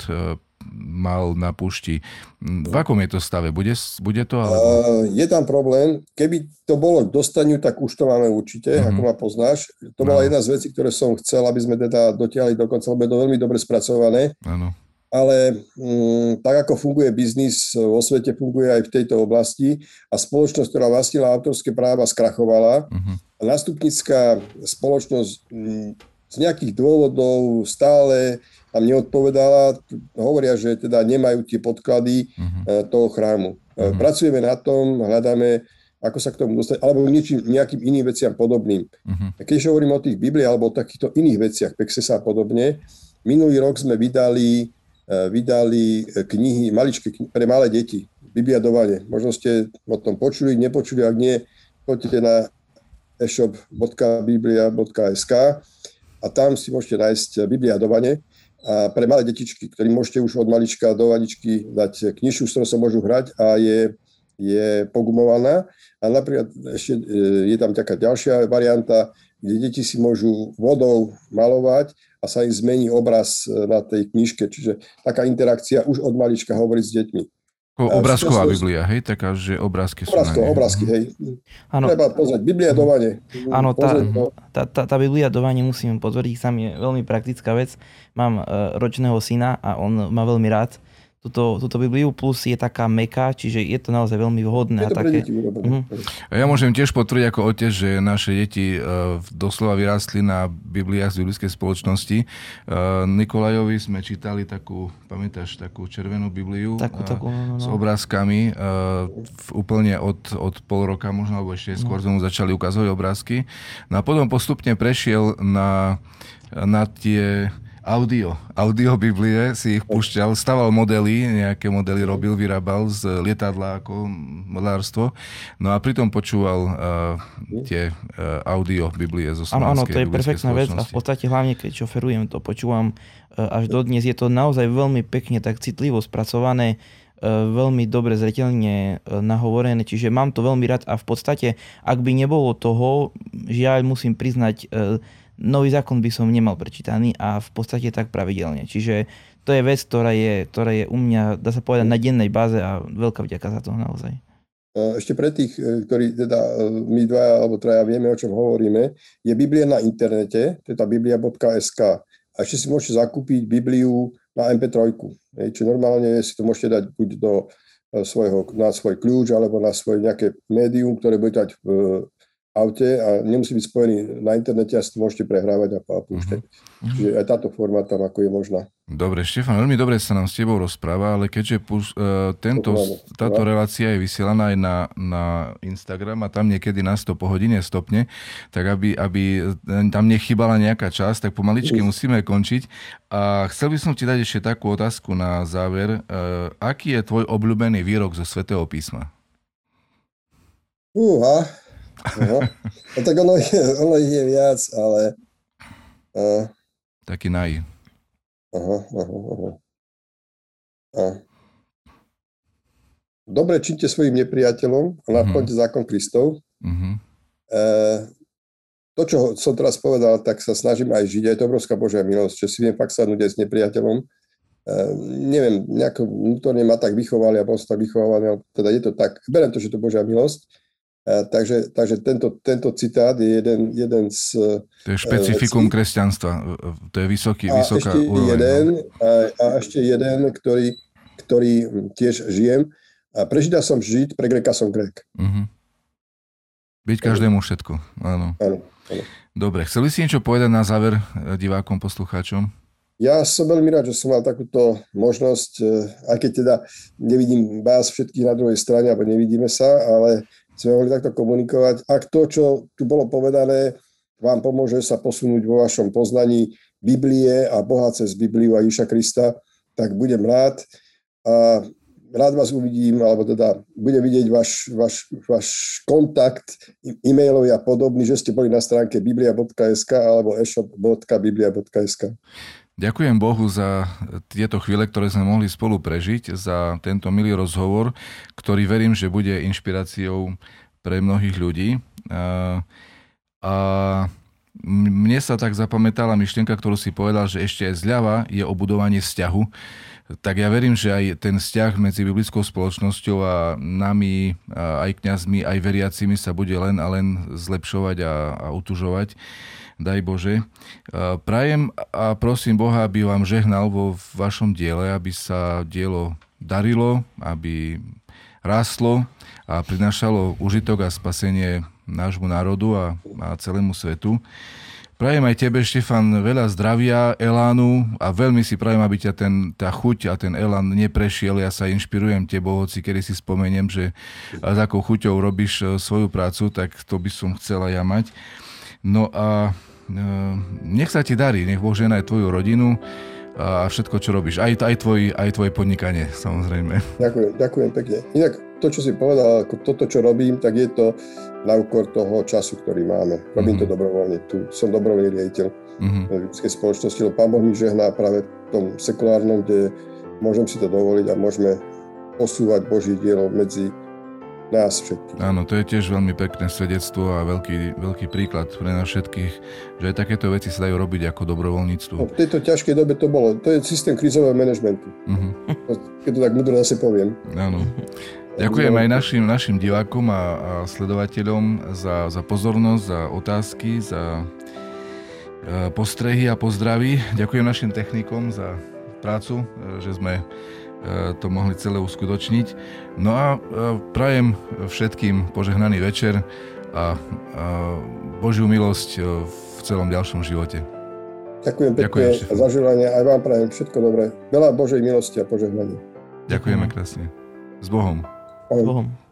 mal na púšti. V akom je to stave? Bude, bude to? Alebo...
Je tam problém. Keby to bolo k dostaniu, tak už to máme určite, mm-hmm. ako ma poznáš. To bola no. jedna z vecí, ktoré som chcel, aby sme teda dotiahli do konca, lebo je to veľmi dobre spracované.
Áno.
Ale mm, tak ako funguje biznis vo svete, funguje aj v tejto oblasti a spoločnosť, ktorá vlastnila autorské práva, skrachovala. Uh-huh. A nástupnická spoločnosť mm, z nejakých dôvodov stále tam neodpovedala. Hovoria, že teda nemajú tie podklady uh-huh. toho chrámu. Uh-huh. Pracujeme na tom, hľadáme, ako sa k tomu dostať, alebo niečím, nejakým iným veciam podobným. Uh-huh. Keď hovorím o tých Biblii alebo o takýchto iných veciach, Pexesa a podobne, minulý rok sme vydali, vydali knihy, maličké knihy pre malé deti, Biblia do vane. Možno ste o tom počuli, nepočuli, ak nie, poďte na eshop.biblia.sk a tam si môžete nájsť Biblia do vane a pre malé detičky, ktorým môžete už od malička do vaničky dať knižku, s ktorou sa môžu hrať a je je pogumovaná a napríklad ešte je tam taká ďalšia varianta, kde deti si môžu vodou malovať a sa im zmení obraz na tej knižke. Čiže taká interakcia už od malička hovorí s deťmi.
Obrázková Biblia, hej? Taká, že obrázky sú
Obrázko,
na
obrázky, hej. Ano. Treba pozrieť. Biblia do vane.
Áno, tá, tá, tá, tá Biblia do vane musím potvrdiť, sam je veľmi praktická vec. Mám uh, ročného syna a on má veľmi rád túto, túto Bibliu, plus je taká meká, čiže je to naozaj veľmi vhodné.
Je to
také...
deti uh-huh.
Ja môžem tiež potvrdiť ako otec, že naše deti uh, doslova vyrástli na Bibliách z biblickej spoločnosti. Uh, Nikolajovi sme čítali takú, pamätáš, takú červenú Bibliu
takú, uh, takú, no, no.
s no. obrázkami. Uh, úplne od, od pol roka možno, alebo ešte skôr no. mu začali ukazovať obrázky. No a potom postupne prešiel na, na tie audio, audio Biblie si ich púšťal, staval modely, nejaké modely robil, vyrábal z lietadla ako modlárstvo, no a pritom počúval uh, tie uh, audio Biblie zo
Áno, áno, to je perfektná vec a v podstate hlavne keď šoferujem to počúvam uh, až dodnes, je to naozaj veľmi pekne tak citlivo spracované, veľmi dobre zretelne nahovorené, čiže mám to veľmi rád. A v podstate, ak by nebolo toho, žiaľ musím priznať, nový zákon by som nemal prečítaný a v podstate tak pravidelne. Čiže to je vec, ktorá je, ktorá je u mňa, dá sa povedať, na dennej báze a veľká vďaka za to naozaj.
Ešte pre tých, e, ktorí teda e, my dvaja alebo traja vieme, o čom hovoríme, je Biblia na internete, teda biblia.sk. A ešte si môžete zakúpiť Bibliu na MP3. Čiže normálne si to môžete dať buď do e, svojho, na svoj kľúč alebo na svoje nejaké médium, ktoré budete dať aute a nemusí byť spojený na internete a si môžete prehrávať a púšťať. Uh-huh. Čiže aj táto forma tam ako je možná.
Dobre, Štefan, veľmi dobre sa nám s tebou rozpráva, ale keďže pus, uh, tento, táto relácia je vysielaná aj na, na Instagram a tam niekedy nás to po hodine stopne, tak aby, aby tam nechybala nejaká časť, tak pomaličky musíme končiť. A chcel by som ti dať ešte takú otázku na záver. Uh, aký je tvoj obľúbený výrok zo Svetého písma?
Uha, No, no tak ono, je, ono je viac, ale... Uh,
Taký naj.
Aha, aha, aha. A. Dobre činte svojim nepriateľom a naplňte uh-huh. zákon Kristov. Uh-huh. E, to, čo som teraz povedal, tak sa snažím aj žiť. Je to obrovská Božia milosť, že si viem fakt sadnúť aj s nepriateľom. E, neviem, nejako vnútorne ma tak vychovali a som tak vychovávaný, ale teda je to tak. Beriem to, že to Božia milosť. Takže, takže tento, tento citát je jeden, jeden z...
To je špecifikum vecí. kresťanstva. To je vysoký, a vysoká
ešte úroveň. Jeden, no. a, a ešte jeden, ktorý, ktorý tiež žijem. A prežída som žiť, pre Greka som Grek. Uh-huh.
Byť každému všetko. Áno.
Áno, áno.
Dobre, chceli si niečo povedať na záver eh, divákom, poslucháčom?
Ja som veľmi rád, že som mal takúto možnosť, eh, aj keď teda nevidím vás všetkých na druhej strane, alebo nevidíme sa, ale sme mohli takto komunikovať. Ak to, čo tu bolo povedané, vám pomôže sa posunúť vo vašom poznaní Biblie a Boha cez Bibliu a Iša Krista, tak budem rád. A rád vás uvidím, alebo teda budem vidieť váš, váš, váš kontakt e-mailový a podobný, že ste boli na stránke biblia.sk alebo e-shop.biblia.sk.
Ďakujem Bohu za tieto chvíle, ktoré sme mohli spolu prežiť, za tento milý rozhovor, ktorý verím, že bude inšpiráciou pre mnohých ľudí. A, a mne sa tak zapamätala myšlienka, ktorú si povedal, že ešte aj zľava je o vzťahu. Tak ja verím, že aj ten vzťah medzi biblickou spoločnosťou a nami, aj kňazmi, aj veriacimi sa bude len a len zlepšovať a, a utužovať daj Bože. Prajem a prosím Boha, aby vám žehnal vo vašom diele, aby sa dielo darilo, aby rástlo a prinášalo užitok a spasenie nášmu národu a, a celému svetu. Prajem aj tebe, Štefan, veľa zdravia, elánu a veľmi si prajem, aby ťa ten, tá chuť a ten elán neprešiel. Ja sa inšpirujem tebo, hoci kedy si spomeniem, že s akou chuťou robíš e, svoju prácu, tak to by som chcela ja mať. No a e, nech sa ti darí, nech Boh žena aj tvoju rodinu a všetko, čo robíš. Aj, aj, tvoj, aj tvoje podnikanie, samozrejme.
Ďakujem, ďakujem pekne. Inak to, čo si povedal, ako toto, čo robím, tak je to na úkor toho času, ktorý máme. Robím mm-hmm. to dobrovoľne. Tu som dobrovoľný riaditeľ mm-hmm. ľudskej spoločnosti, lebo Pán Boh mi žehná práve v tom sekulárnom, kde môžem si to dovoliť a môžeme posúvať Boží dielo medzi nás všetkých.
Áno, to je tiež veľmi pekné svedectvo a veľký, veľký príklad pre nás všetkých, že aj takéto veci sa dajú robiť ako dobrovoľníctvo.
No, v tejto ťažkej dobe to bolo. To je systém krízového manažmentu. Uh-huh. Keď to tak múdro zase poviem.
Áno. Ďakujem aj našim, našim divákom a, a sledovateľom za, za pozornosť, za otázky, za e, postrehy a pozdravy. Ďakujem našim technikom za prácu, e, že sme E, to mohli celé uskutočniť. No a e, prajem všetkým požehnaný večer a Božiu milosť v celom ďalšom živote.
Ďakujem pekne Ďakujem, za želanie. Aj vám prajem všetko dobré. Veľa Božej milosti a požehnania.
Ďakujeme krásne. S Bohom.
S Bohom.